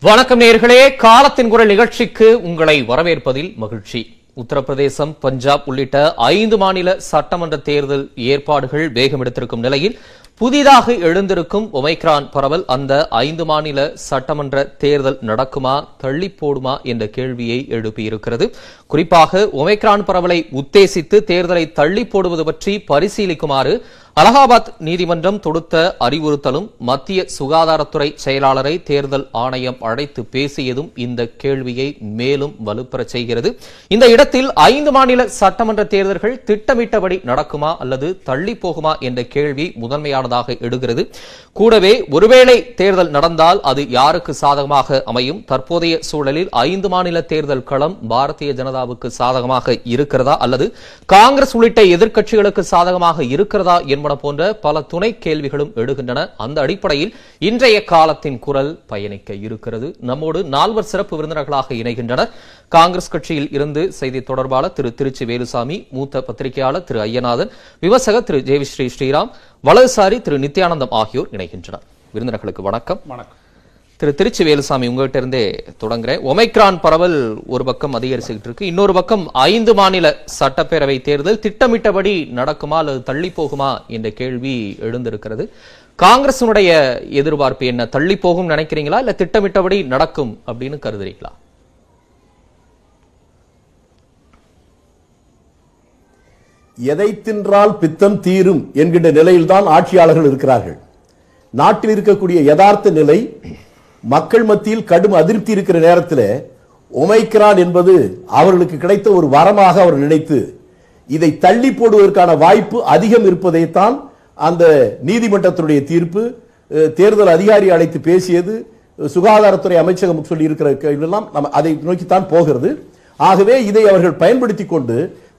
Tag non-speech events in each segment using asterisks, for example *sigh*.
வணக்கம் நேர்களே. காலத்தின் குரல் நிகழ்ச்சிக்கு உங்களை வரவேற்பதில் மகிழ்ச்சி. உத்தரப்பிரதேசம் பஞ்சாப் உள்ளிட்ட ஐந்து மாநில சட்டமன்ற தேர்தல் ஏற்பாடுகள் வேகம் எடுத்திருக்கும் நிலையில் புதிதாக எழுந்திருக்கும் ஒமைக்ரான் பரவல் அந்த ஐந்து மாநில சட்டமன்ற தேர்தல் நடக்குமா தள்ளி போடுமா என்ற கேள்வியை எழுப்பியிருக்கிறது. குறிப்பாக ஒமைக்ரான் பரவலை உத்தேசித்து தேர்தலை தள்ளி போடுவது பற்றி பரிசீலிக்குமாறு அலகாபாத் நீதிமன்றம் தொடுத்த அறிவுறுத்தலும் மத்திய சுகாதாரத்துறை செயலாளரை தேர்தல் ஆணையம் அழைத்து பேசியதும் இந்த கேள்வியை மேலும் வலுப்பெறச் செய்கிறது. இந்த இடத்தில் ஐந்து மாநில சட்டமன்ற தேர்தல்கள் திட்டமிட்டபடி நடக்குமா அல்லது தள்ளி போகுமா என்ற கேள்வி முதன்மையானதாக எடுகிறது கூடவே ஒருவேளை தேர்தல் நடந்தால் அது யாருக்கு சாதகமாக அமையும்? தற்போதைய சூழலில் ஐந்து மாநில தேர்தல் களம் பாரதிய ஜனதாவுக்கு சாதகமாக இருக்கிறதா? அல்லது காங்கிரஸ் உள்ளிட்ட எதிர்க்கட்சிகளுக்கு சாதகமாக இருக்கிறதா என்பன போன்ற பல துணை கேள்விகளும் எழுகின்றன. அந்த அடிப்படையில் இன்றைய காலத்தின் குரல் பயணிக்க இருக்கிறது. நம்மோடு நால்வர் சிறப்பு விருந்தினர்களாக இணைகின்றனர். காங்கிரஸ் கட்சியில் இருந்து செய்தி தொடர்பாளர் திரு திருச்சி வேலுசாமி மூத்த பத்திரிகையாளர் திரு ஐயநாதன் விமர்சகர் திரு ஜெயஸ்ரீ ஸ்ரீராம் வலதுசாரி திரு நித்யானந்தம் ஆகியோர் இணைகின்றனர். விருந்தினர்களுக்கு வணக்கம். வணக்கம். திரு திருச்சி வேலுசாமி உங்ககிட்ட இருந்தே தொடங்குறேன். ஒமைக்ரான் பரவல் ஒரு பக்கம் அதிகரிச்சுக்கிட்டு இருக்கு இன்னொரு பக்கம் ஐந்து மாநில சட்டப்பேரவை தேர்தல் திட்டமிட்டபடி நடக்குமா அல்லது தள்ளி போகுமா என்ற கேள்வி எழுந்திருக்கிறது. காங்கிரசுடைய எதிர்பார்ப்பு என்ன? தள்ளி போகும் நினைக்கிறீங்களா? இல்ல திட்டமிட்டபடி நடக்கும் அப்படின்னு கருதுறீங்களா? எதை தின்றால் பித்தம் தீரும் என்கின்ற நிலையில்தான் ஆட்சியாளர்கள் இருக்கிறார்கள். நாட்டில் இருக்கக்கூடிய யதார்த்த நிலை மக்கள் மத்தியில் கடும் அதிருப்தி இருக்கிற நேரத்தில் ஒமைக்ரான் என்பது அவர்களுக்கு கிடைத்த ஒரு வரமாக அவர் நினைத்து இதை தள்ளி போடுவதற்கான வாய்ப்பு அதிகம் இருப்பதைத்தான் அந்த நீதிமன்றத்தினுடைய தீர்ப்பு தேர்தல் அதிகாரி அழைத்து பேசியது சுகாதாரத்துறை அமைச்சகம் சொல்லி இருக்கிற எல்லாம் நம்ம அதை நோக்கித்தான் போகிறது. ஆகவே இதை அவர்கள் பயன்படுத்தி கொண்டு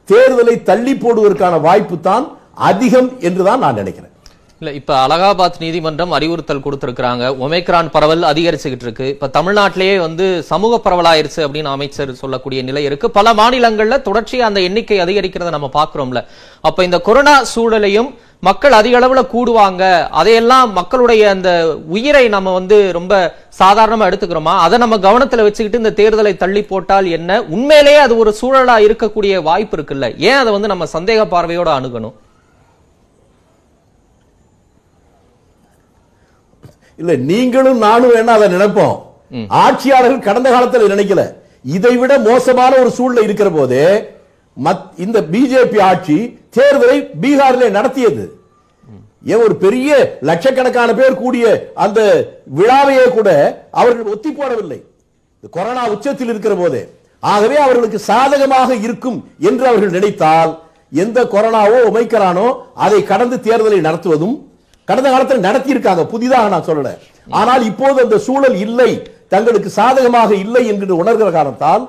தேர்தலை தள்ளி போடுவதற்கான வாய்ப்பு தான் அதிகம் என்றுதான் நான் நினைக்கிறேன். இல்ல இப்ப அலகாபாத் நீதிமன்றம் அறிவுறுத்தல் கொடுத்திருக்கிறாங்க. ஒமேக்ரான் பரவல் அதிகரிச்சுக்கிட்டு இருக்கு இப்ப தமிழ்நாட்டிலேயே வந்து சமூக பரவலாயிருச்சு அப்படின்னு அமைச்சர் சொல்லக்கூடிய நிலை இருக்கு. பல மாநிலங்கள்ல தொடர்ச்சியா அந்த எண்ணிக்கை அதிகரிக்கிறத நம்ம பாக்குறோம்ல அப்ப இந்த கொரோனா சூழலையும் மக்கள் அதிக அளவுல கூடுவாங்க. அதையெல்லாம் மக்களுடைய அந்த உயிரை நம்ம வந்து ரொம்ப சாதாரணமா எடுத்துக்கிறோமா? அதை நம்ம கவனத்துல வச்சுக்கிட்டு இந்த தேர்தலை தள்ளி போட்டால் என்ன? உண்மையிலேயே அது ஒரு சூழலா இருக்கக்கூடிய வாய்ப்பு இருக்குல்ல. ஏன் அதை வந்து நம்ம சந்தேக பார்வையோட அணுகணும்? இல்ல நீங்களும் நானும் வேணா அதை நினைப்போம். ஆட்சியாளர்கள் கடந்த காலத்தில் நினைக்கல. இதை விட மோசமான ஒரு சூழ்நிலை இருக்கிற போதே இந்த பிஜேபி ஆட்சி தேர்தலை பீகாரிலே நடத்தியது. ஏன் ஒரு பெரிய லட்சக்கணக்கான பேர் கூடிய அந்த விழாவையே கூட அவர்கள் ஒத்தி போடவில்லை. கொரோனா உச்சத்தில் இருக்கிற போதே. ஆகவே அவர்களுக்கு சாதகமாக இருக்கும் என்று அவர்கள் நினைத்தால் எந்த கொரோனாவோ ஒமைக்கிறானோ அதை கடந்து தேர்தலை நடத்துவதும் கடந்த காலத்தில் நடத்தி இருக்காங்க புதிதாக நான் சொல்லல. ஆனால் இப்போது அந்த சூழல் இல்லை தங்களுக்கு சாதகமாக இல்லை என்று உணர்கிற காரணத்தால்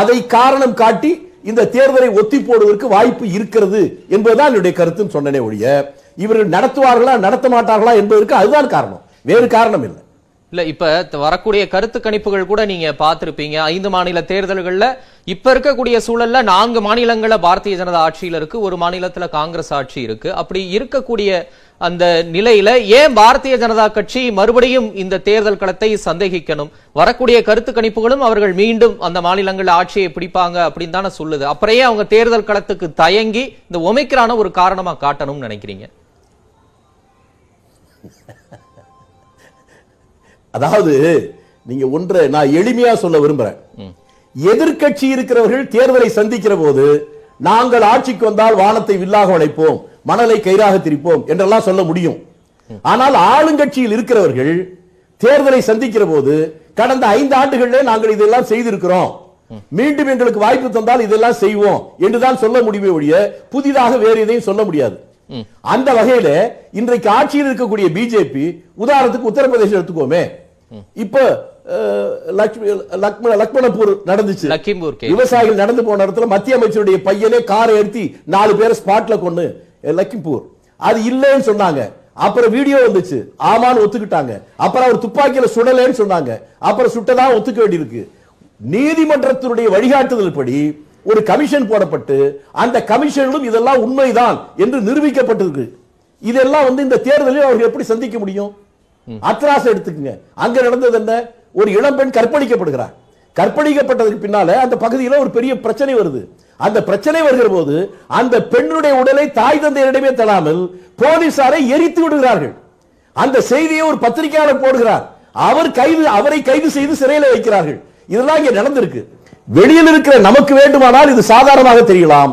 அதை காரணம் காட்டி இந்த தேர்தலை ஒத்தி போடுவதற்கு வாய்ப்பு இருக்கிறது என்பதுதான் என்னுடைய கருத்துன்னு சொன்னனே ஒழிய இவர்கள் நடத்துவார்களா நடத்த மாட்டார்களா என்பதற்கு அதுதான் காரணம். வேறு காரணம் இல்லை. இல்ல இப்ப வரக்கூடிய கருத்து கணிப்புகள் கூட நீங்க பார்த்திருப்பீங்க. ஐந்து மாநில தேர்தல்கள்ல இப்ப இருக்கக்கூடிய சூழல்ல நான்கு மாநிலங்கள பாரதிய ஜனதா ஆட்சியில இருக்கு ஒரு மாநிலத்துல காங்கிரஸ் ஆட்சி இருக்கு. அப்படி இருக்கக்கூடிய அந்த நிலையில ஏன் பாரதிய ஜனதா கட்சி மறுபடியும் இந்த தேர்தல் களத்தை சந்தேகிக்கணும்? வரக்கூடிய கருத்து கணிப்புகளும் அவர்கள் மீண்டும் அந்த மாநிலங்கள் ஆட்சியை பிடிப்பாங்க அப்படின்னு தானே சொல்லுது. அப்புறையே அவங்க தேர்தல் களத்துக்கு தயங்கி இந்த ஒமைக்கிறான ஒரு காரணமா காட்டணும்னு நினைக்கிறீங்க? அதாவது நீங்க ஒன்றை நான் எளிமையா சொல்ல விரும்புறேன். எதிர்க்கட்சி இருக்கிறவர்கள் தேர்தலை சந்திக்கிற போது நாங்கள் ஆட்சிக்கு வந்தால் வானத்தை வில்லாக உழைப்போம் மணலை கயிறாக திரிப்போம் என்றெல்லாம் சொல்ல முடியும். ஆனால் ஆளுங்கட்சியில் இருக்கிறவர்கள் தேர்தலை சந்திக்கிற போது கடந்த ஐந்து ஆண்டுகளிலே நாங்கள் இதெல்லாம் செய்திருக்கிறோம். மீண்டும் எங்களுக்கு வாய்ப்பு தந்தால் இதெல்லாம் செய்வோம் என்றுதான் சொல்ல முடியுமே ஒழிய புதிதாக வேறு எதையும் சொல்ல முடியாது. அந்த வகையில இன்றைக்கு ஆட்சியில் இருக்கக்கூடிய பிஜேபி உதாரணத்துக்கு உத்தரப்பிரதேசம் எடுத்துக்கோமே. இப்ப லக்மணபூர் நடந்துச்சு. லக்கிம்பூர். விவசாயிகள் நடந்து போன இடத்துல மத்திய அமைச்சருடைய பையனே காரை ஏற்றி நாலு பேரை ஸ்பாட்ல கொண்டு லக்கிம்பூர். அது இல்லைன்னு சொன்னாங்க. அப்புறம் வீடியோ வந்துச்சு. ஆமான்னு ஒத்துக்கிட்டாங்க. அப்புறம் அவர் துப்பாக்கியில சுடலைன்னு சொன்னாங்க. அப்புறம் சுட்டதா ஒத்துக்க வேண்டியிருக்கு. நீதிமன்றத்தினுடைய வழிகாட்டுதல் படி ஒரு கமிஷன் போடப்பட்டு அந்த கமிஷனிலும் இதெல்லாம் உண்மைதான் என்று நிரூபிக்கப்பட்டிருக்கு. இதெல்லாம் வந்து இந்த தேர்தலில் அவர்கள் எப்படி சந்திக்க முடியும்? அத்ராஸ் எடுத்துக்கங்க. அங்க நடந்தது என்ன? ஒரு இளம்பெண் கற்பழிக்கப்படுகிறார் கற்பழிக்கப்பட்டதுக்கு பின்னால அந்த பகுதியில் ஒரு பெரிய பிரச்சனை வருது. அந்த பிரச்சனை வருகிற போது அந்த பெண்ணுடைய உடலை தாய் தந்தையரிடமே தராமல் போலீசாரை எரித்து விடுகிறார்கள். அந்த செய்தியை ஒரு பத்திரிகையாளர் போடுகிறார். அவர் கைது அவரை கைது செய்து சிறையில் வைக்கிறார்கள். இதெல்லாம் இங்க நடந்திருக்கு. வெளியில் இருக்கிற நமக்கு வேண்டுமானால் இது சாதாரணமாக தெரியலாம்.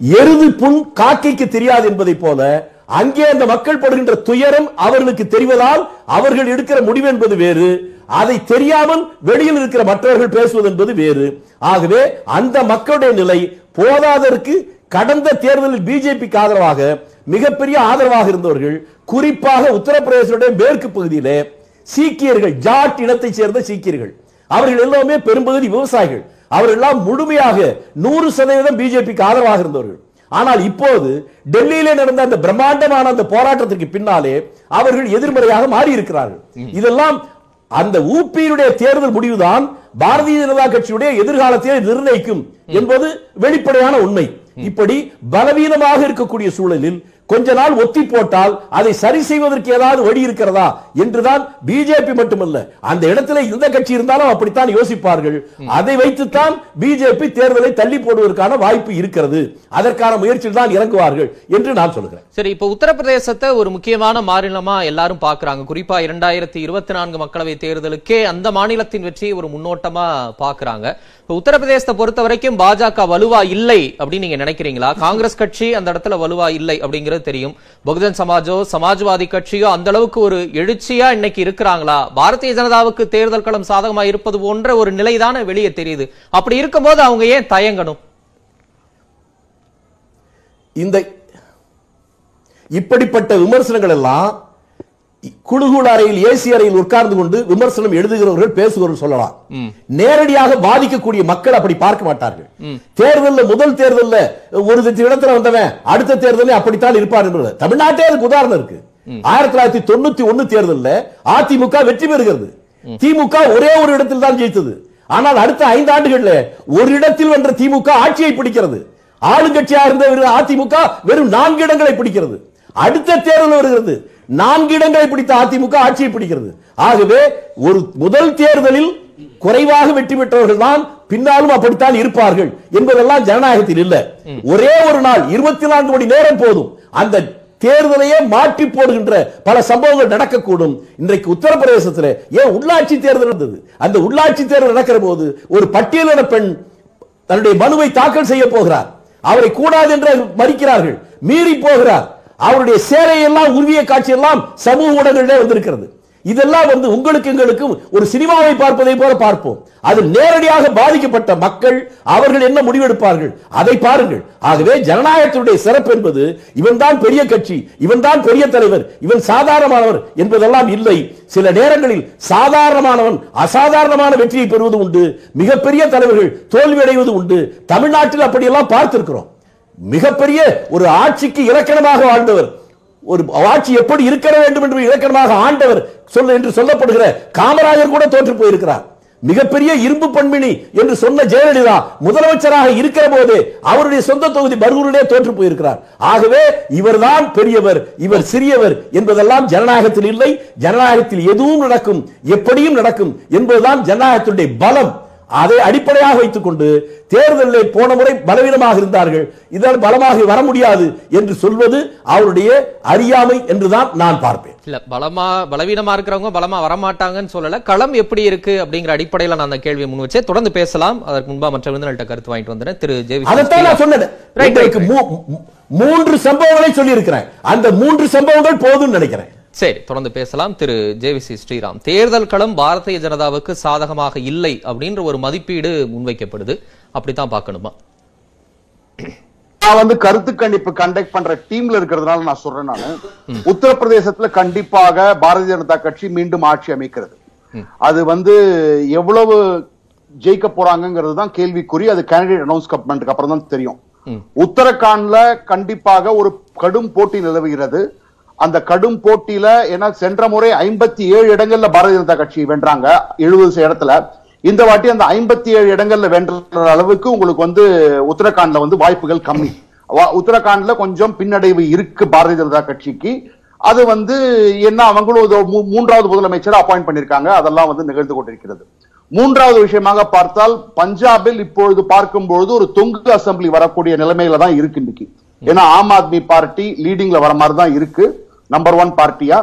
எருது புண் காக்கைக்கு தெரியாது என்பதை போல அங்கே அந்த மக்கள் படுகின்ற துயரம் அவர்களுக்கு தெரிவதால் அவர்கள் எடுக்கிற முடிவு என்பது வேறு. அதை தெரியாமல் வெளியில் இருக்கிற மற்றவர்கள் பேசுவது என்பது வேறு. ஆகவே அந்த மக்களுடைய நிலை போதாதற்கு கடந்த தேர்தலில் பிஜேபிக்கு ஆதரவாக மிகப்பெரிய ஆதரவாக இருந்தவர்கள் குறிப்பாக உத்தரப்பிரதேசனுடைய மேற்கு பகுதியிலே சீக்கியர்கள் ஜாட் இனத்தைச் சேர்ந்த சீக்கியர்கள். அவர்கள் எல்லாமே பெரும்பகுதி விவசாயிகள். அவர்கள் எல்லாம் முழுமையாக நூறு சதவீதம் பிஜேபிக்கு ஆதரவாக இருந்தவர்கள். ஆனால் இப்போது டெல்லியிலே நடந்த அந்த பிரம்மாண்டமான அந்த போராட்டத்திற்கு பின்னாலே அவர்கள் எதிர்மறையாக மாறி இருக்கிறார்கள் இதெல்லாம் அந்த ஊபியினுடைய தேர்தல் முடிவுதான் பாரதிய ஜனதா கட்சியுடைய எதிர்காலத்தை நிர்ணயிக்கும் என்பது வெளிப்படையான உண்மை. இப்படி பலவீனமாக இருக்கக்கூடிய சூழலில் கொஞ்ச நாள் ஒத்தி போட்டால் அதை சரி செய்வதற்கு ஏதாவது வழி இருக்கிறதா? என்றுதான் பிஜேபி மட்டுமல்ல அந்த இடத்துல எந்த கட்சி இருந்தாலும் அப்படித்தான் யோசிப்பார்கள். அதை வைத்துத்தான் பிஜேபி தேர்தலை தள்ளி போடுவதற்கான வாய்ப்பு இருக்கிறது. அதற்கான முயற்சியில் தான் இறங்குவார்கள் என்று நான் சொல்கிறேன். சரி இப்ப உத்தரப்பிரதேசத்தை ஒரு முக்கியமான மாநிலமா எல்லாரும் பாக்குறாங்க குறிப்பா இரண்டாயிரத்தி இருபத்தி நான்கு மக்களவை தேர்தலுக்கே அந்த மாநிலத்தின் வெற்றியை ஒரு முன்னோட்டமா பாக்குறாங்க உத்தரப்பிரதேசத்தை பொறுத்த வரைக்கும் பாஜக வலுவா இல்லை அப்படின்னு நீங்க நினைக்கிறீங்களா? காங்கிரஸ் கட்சி அந்த இடத்துல வலுவா இல்லை அப்படிங்கிறது தெரியும். பகுஜன் சமாஜோ சமாஜ்வாதி கட்சியோ அந்த அளவுக்கு ஒரு எழுச்சியா இன்னைக்கு இருக்கிறாங்களா? பாரதிய ஜனதாவுக்கு தேர்தல் களம் சாதகமா இருப்பது போன்ற ஒரு நிலைதானே வெளியே தெரியுது. அப்படி இருக்கும்போது அவங்க ஏன் தயங்கணும்? இந்த இப்படிப்பட்ட விமர்சனங்கள் எல்லாம் குழுகுழு அறையில் ஏசி அறையில் உட்கார்ந்து கொண்டு விமர்சனம் எழுதுகிறவர்கள் பேசுகிறவர்கள் சொல்லலாம். நேரடியாக பாதிக்கக்கூடிய மக்கள் அப்படி பார்க்க மாட்டார்கள். தேர்தல்ல முதல் தேர்தல்ல ஒரு இடத்துல வந்தவன் அடுத்த தேர்தலில் அப்படித்தான் இருப்பார் என்பது. தமிழ்நாட்டே அதுக்கு உதாரணம் இருக்கு. ஆயிரத்தி தொள்ளாயிரத்தி தொண்ணூத்தி ஒன்னு தேர்தல்ல அதிமுக வெற்றி பெறுகிறது. திமுக ஒரே ஒரு இடத்தில் தான் ஜெயித்தது. ஆனால் அடுத்த ஐந்து ஆண்டுகள்ல ஒரு இடத்தில் வென்ற திமுக ஆட்சியை பிடிக்கிறது. ஆளுங்கட்சியா இருந்த அதிமுக வெறும் நான்கு இடங்களை பிடிக்கிறது. அடுத்த தேர்தல் வருகிறது. நான்கு இடங்களை பிடித்த அதிமுக ஆட்சியை பிடிக்கிறது. ஆகவே ஒரு முதல் தேர்தலில் குறைவாக வெற்றி பெற்றவர்கள் தான் பின்னாலும் அப்படித்தான் இருப்பார்கள் என்பதெல்லாம் ஜனநாயகத்தில் இல்ல. ஒரே ஒரு நாள் இருபத்தி நான்கு மணி நேரம் போதும். அந்த தேர்தலையே மாற்றி போடுகின்ற பல சம்பவங்கள் நடக்கக்கூடும். இன்றைக்கு உத்தரப்பிரதேசத்தில் ஏன் உள்ளாட்சி தேர்தல் இருந்தது அந்த உள்ளாட்சி தேர்தல் நடக்கிற போது ஒரு பட்டியலின பெண் தன்னுடைய மனுவை தாக்கல் செய்ய போகிறார். அவரை கூடாது என்று மறிக்கிறார்கள். மீறி போகிறார். அவருடைய சேரையெல்லாம் உருவிய காட்சி எல்லாம் சமூக ஊடகங்களிலே வந்திருக்கிறது. இதெல்லாம் வந்து உங்களுக்கு எங்களுக்கும் ஒரு சினிமாவை பார்ப்பதை போல பார்ப்போம். அது நேரடியாக பாதிக்கப்பட்ட மக்கள் அவர்கள் என்ன முடிவெடுப்பார்கள்? அதை பாருங்கள். ஆகவே ஜனநாயகத்தினுடைய சிறப்பு என்பது இவன் தான் பெரிய கட்சி இவன் தான் பெரிய தலைவர் இவன் சாதாரணமானவர் என்பதெல்லாம் இல்லை. சில நேரங்களில் சாதாரணமானவன் அசாதாரணமான வெற்றியை பெறுவது உண்டு. மிகப்பெரிய தலைவர்கள் தோல்வி அடைவது உண்டு. தமிழ்நாட்டில் அப்படியெல்லாம் பார்த்திருக்கிறோம். மிகப்பெரிய ஒரு ஆட்சிக்கு இலக்கணமாக வாழ்ந்தவர். ஒரு ஆட்சி எப்படி இருக்க வேண்டும் என்று இலக்கணமாக ஆண்டவர் சொல்ல என்று சொல்லப்படுகிற காமராஜர் கூட தோற்று போயிருக்கிறார். மிகப்பெரிய இரும்பு பண்பினி என்று சொன்ன ஜெயலலிதா முதலமைச்சராக இருக்கிற போது அவருடைய சொந்த தொகுதி பர்கூரிலே தோற்று போயிருக்கிறார். ஆகவே இவர்தான் பெரியவர் இவர் சிறியவர் என்பதெல்லாம் ஜனநாயகத்தில் இல்லை ஜனநாயகத்தில் எதுவும் நடக்கும் எப்படியும் நடக்கும் என்பதுதான் ஜனநாயகத்துடைய பலம். அதை அடிப்படையாக வைத்துக் கொண்டு தேர்தலில் போன முறை பலவீனமாக இருந்தார்கள். இதனால் பலமாக வர முடியாது என்று சொல்வது அவருடைய அறியாமை என்றுதான் நான் பார்ப்பேன். இல்ல பலமா பலவீனமா இருக்கிறவங்க பலமா வரமாட்டாங்கன்னு சொல்லல. களம் எப்படி இருக்கு அப்படிங்கிற அடிப்படையில நான் அந்த கேள்வியை முன் வச்சேன். தொடர்ந்து பேசலாம். அதற்கு முன்பா மற்ற விருந்தினர்கிட்ட கருத்து வாங்கிட்டு வந்தேன். திரு ஜேவி அதைத்தான் நான் சொன்னேன். மூன்று சம்பவங்களை சொல்லி இருக்கிறேன் அந்த மூன்று சம்பவங்கள் போதும் நினைக்கிறேன். சரி தொடர்ந்து பேசலாம். திரு. ஜேவிசி ஸ்ரீராம். தேர்தல் களம் பாரதிய ஜனதாவுக்கு சாதகமாக இல்லை அப்படின்ற ஒரு மதிப்பீடு முன்வைக்கப்படுது. அப்படித்தான் பார்க்கணுமா? நான் வந்து கருத்து கணிப்பு கண்டக்ட் பண்ற டீம்ல இருக்கிறதுனால நான் சொல்றேன் நானு. உத்தரப்பிரதேசத்துல கண்டிப்பாக பாரதிய ஜனதா கட்சி மீண்டும் ஆட்சி அமைக்கிறது. அது வந்து எவ்வளவு ஜெயிக்க போறாங்கிறது தான் கேள்விக்குறி. அது கேண்டிடேட் அனௌன்ஸ் பண்ணதுக்கு அப்புறம் தான் தெரியும் உத்தரகாண்ட்ல கண்டிப்பாக ஒரு கடும் போட்டி நிலவுகிறது. அந்த கடும் போட்டியில ஏன்னா சென்ற முறை ஐம்பத்தி ஏழு இடங்கள்ல பாரதிய ஜனதா கட்சி வென்றாங்க எழுபது இடத்துல. இந்த வாட்டி அந்த ஐம்பத்தி ஏழு இடங்கள்ல வென்ற அளவுக்கு உங்களுக்கு வந்து உத்தரகாண்ட்ல வந்து வாய்ப்புகள் கம்மி. உத்தரகாண்ட்ல கொஞ்சம் பின்னடைவு இருக்கு பாரதிய ஜனதா கட்சிக்கு. அது வந்து என்ன அவங்களும் மூ- மூன்றாவது முதலமைச்சர் அப்பாயிண்ட் பண்ணியிருக்காங்க அதெல்லாம் வந்து நிகழ்ந்து கொண்டிருக்கிறது. மூன்றாவது விஷயமாக பார்த்தால் பஞ்சாபில் இப்பொழுது பார்க்கும்பொழுது ஒரு தொங்கு அசெம்பிளி வரக்கூடிய நிலைமையில தான் இருக்கு இன்னைக்கு. ஏன்னா ஆம் ஆத்மி பார்ட்டி லீடிங்ல வர மாதிரி தான் இருக்கு. நம்பர் ஒன் பார்ட்டியா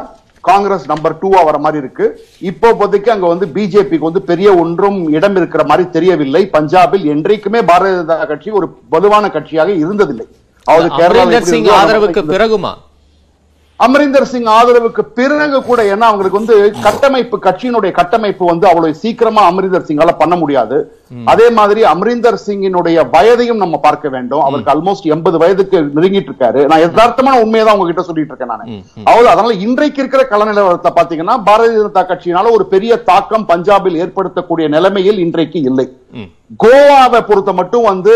காங்கிரஸ் நம்பர் டூவா வர மாதிரி இருக்கு. இப்போ இப்போதைக்கு அங்க வந்து பிஜேபிக்கு வந்து பெரிய ஒன்றும் இடம் இருக்கிற மாதிரி தெரியவில்லை. பஞ்சாபில் என்றைக்குமே பாரதிய ஜனதா கட்சி ஒரு வலுவான கட்சியாக இருந்ததில்லை. ஆதரவுக்கு பிறகுமா? அமரிந்தர் சிங் ஆதரவுக்கு பிறகு கூட ஏன்னா அவங்களுக்கு வந்து கட்டமைப்பு கட்சியினுடைய கட்டமைப்பு வந்து அவ்வளவு சீக்கிரமா அமரிந்தர் சிங்கால பண்ண முடியாது. அதே மாதிரி அமரிந்தர் சிங்கினுடைய வயதையும் நம்ம பார்க்க வேண்டும். அவருக்கு ஆல்மோஸ்ட் எண்பது வயதுக்கு நெருங்கிட்டு இருக்காரு. நான் யதார்த்தமான உண்மையை தான் உங்ககிட்ட சொல்லிட்டு இருக்கேன் நான். அதாவது அதனால இன்றைக்கு இருக்கிற கள நிலவரத்தை பாத்தீங்கன்னா பாரதிய ஜனதா கட்சியினால ஒரு பெரிய தாக்கம் பஞ்சாபில் ஏற்படுத்தக்கூடிய நிலைமையில் இன்றைக்கு இல்லை. கோவாவை பொறுத்த மட்டும் வந்து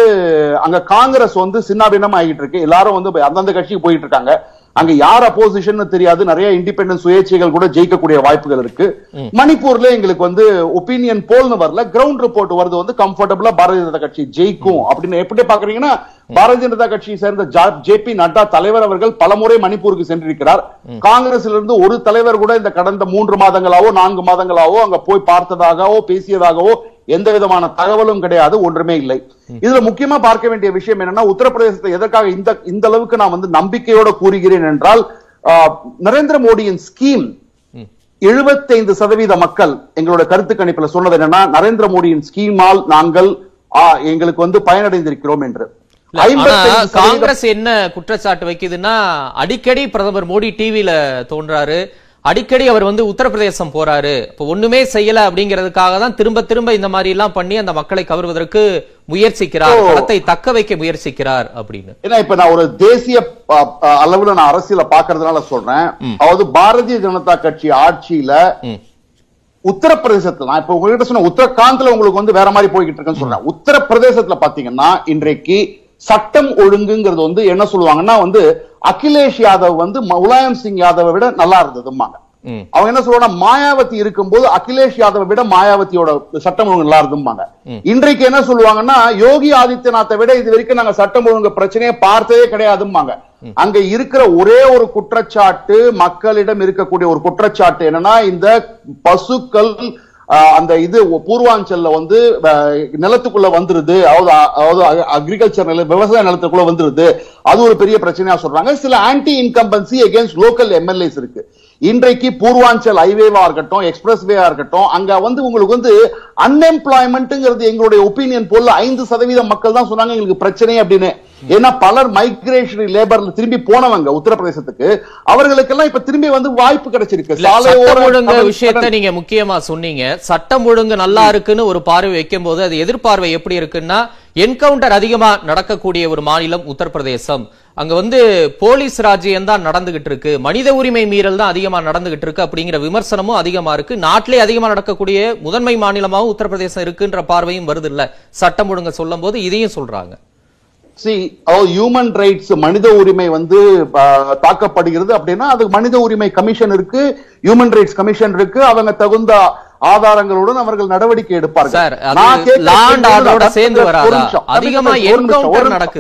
அங்க காங்கிரஸ் வந்து சின்னாபின்னம் ஆகிட்டு இருக்கு. எல்லாரும் வந்து அந்தந்த கட்சிக்கு போயிட்டு இருக்காங்க. அங்க யார் அப்போசிஷன் தெரியாது. நிறைய இண்டிபெண்டன்ஸ் சுயேட்சைகள் கூட ஜெயிக்கக்கூடிய வாய்ப்புகள் இருக்கு. மணிப்பூர்ல எங்களுக்கு வந்து ஒப்பீனியன் போல்னு வரல. கிரவுண்ட் ரிப்போர்ட் வருது. வந்து கம்ஃபர்டபுளா பாரதிய ஜனதா கட்சி ஜெயிக்கும். அப்படின்னு எப்படி பாக்குறீங்கன்னா பாரதிய ஜனதா கட்சியை சேர்ந்த ஜே பி நட்டா தலைவர் அவர்கள் பலமுறை மணிப்பூருக்கு சென்றிருக்கிறார். காங்கிரஸ்ல இருந்து ஒரு தலைவர் கூட இந்த கடந்த மூன்று மாதங்களாவோ நான்கு மாதங்களாவோ அங்க போய் பார்த்ததாகவோ பேசியதாகவோ எந்த விதமான தகவலும் கிடையாது ஒன்றுமே இல்லை. இதுல முக்கியமா பார்க்க வேண்டிய விஷயம் என்னன்னா உத்தரப்பிரதேசத்தை எதற்காக இந்த இந்த அளவுக்கு நான் வந்து நம்பிக்கையோட கூறுகிறேன் என்றால் நரேந்திர மோடியின் ஸ்கீம் எழுபத்தைந்து சதவீத மக்கள் எங்களோட கருத்து கணிப்புல சொன்னது என்னன்னா நரேந்திர மோடியின் ஸ்கீமால் நாங்கள் எங்களுக்கு வந்து பயனடைந்திருக்கிறோம் என்று. இல்ல, ஆனா 55 சதவீத காங்கிரஸ் என்ன குற்றச்சாட்டு வைக்குதுன்னா அடிக்கடி பிரதமர் மோடி டிவில தோன்றாரு. அடிக்கடி அவர் வந்து உத்தரப்பிரதேசம் போறாரு. இப்ப ஒண்ணுமே செய்யல அப்படிங்கிறதுக்காக தான் திரும்ப திரும்ப இந்த மாதிரி எல்லாம் பண்ணி அந்த மக்களை கவர்வதற்கு முயற்சிக்கிறார். படத்தை தக்க வைக்க முயற்சிக்கிறார் அப்படின்னு. ஏன்னா இப்ப நான் ஒரு தேசிய அளவுல நான் அரசியல பாக்குறதுனால சொல்றேன். அதாவது பாரதிய ஜனதா கட்சி ஆட்சியில. உத்தரப்பிரதேசத்துல நான் இப்ப உங்ககிட்ட சொன்ன உத்தரகாண்ட்ல உங்களுக்கு வந்து வேற மாதிரி போய்கிட்டு இருக்குன்னு சொல்றேன். உத்தரப்பிரதேசத்துல பாத்தீங்கன்னா இன்றைக்கு சட்டம் ஒழுங்குங்கிறது வந்து என்ன சொல்லுவாங்கன்னா வந்து அகிலேஷ் யாதவ் வந்து முலாயம் சிங் யாதவை விட நல்லா இருந்ததும்பாங்க. ம். அவங்க என்ன சொல்றாங்க மாயாவதி இருக்கும்போது அகிலேஷ் யாதவை விட மாயாவதியோட சட்டம் ஒழுங்கு நல்லா இருந்தும்பாங்க இன்றைக்கு என்ன சொல்லுவாங்கன்னா யோகி ஆதித்யநாத்தை விட இது வரைக்கும் நாங்க சட்டம் ஒழுங்கு பிரச்சனையை பார்த்ததே கிடையாதும்பாங்க. அங்க இருக்கிற ஒரே ஒரு குற்றச்சாட்டு மக்களிடம் இருக்கக்கூடிய ஒரு குற்றச்சாட்டு என்னன்னா இந்த பசுக்கள் அந்த இது பூர்வாஞ்சல்ல வந்து நிலத்துக்குள்ள வந்துருது. அதாவது அதாவது அக்ரிகல்ச்சர் நில விவசாய நிலத்துக்குள்ள வந்துருது. அது ஒரு பெரிய பிரச்சனையா சொல்றாங்க. சில anti incumbency against local MLAs இருக்கு. இன்றைக்கு பூர்வாஞ்சல் ஹைவேவா இருக்கட்டும் எக்ஸ்பிரஸ் வேவா இருக்கட்டும் அங்க வந்து உங்களுக்கு வந்து அன்எம்ப்ளாய்மெண்ட்ங்கிறது எங்களுடைய ஒப்பீனியன் போல ஐந்து சதவீதம் மக்கள் தான் சொன்னாங்க எங்களுக்கு பிரச்சனை அப்படின்னு. ஏன்னா பலர் மைக்ரேஷன் லேபர்ல திரும்பி போனவங்க உத்தரப்பிரதேசத்துக்கு அவர்களுக்கெல்லாம் இப்ப திரும்பி வந்து வாய்ப்பு கிடைச்சிருக்கு. சட்டம் ஒழுங்கு விஷயத்த நீங்க முக்கியமா சொன்னீங்க. சட்டம் ஒழுங்கு நல்லா இருக்குன்னு ஒரு பார்வை வைக்கும் போது அது எதிர்பார்வை எப்படி இருக்குன்னா என்கவுண்டர் அதிகமா நடக்கக்கூடிய ஒரு மாநிலம் உத்தரப்பிரதேசம். அங்க வந்து போலீஸ் ராஜ்யம் தான் நடந்துகிட்டு இருக்கு. மனித உரிமை மீறல் தான் அதிகமா நடந்துகிட்டு இருக்கு அப்படிங்கிற விமர்சனமும் அதிகமா இருக்கு. நாட்டிலே அதிகமா நடக்கக்கூடிய முதன்மை மாநிலமாகவும் உத்தரப்பிரதேசம் இருக்குன்ற பார்வையும் வருது இல்ல சட்டம் ஒழுங்க சொல்லும் போது இதையும் சொல்றாங்க. ஹியூமன் ரைட்ஸ் மனித உரிமை வந்து தாக்கப்படுகிறது அப்படின்னா அது மனித உரிமை கமிஷன் இருக்கு ஹியூமன் ரைட்ஸ் கமிஷன் இருக்கு. அவங்க தகுந்த ஆதாரங்களுடன் அவர்கள் நடவடிக்கை எடுப்பார்கள்.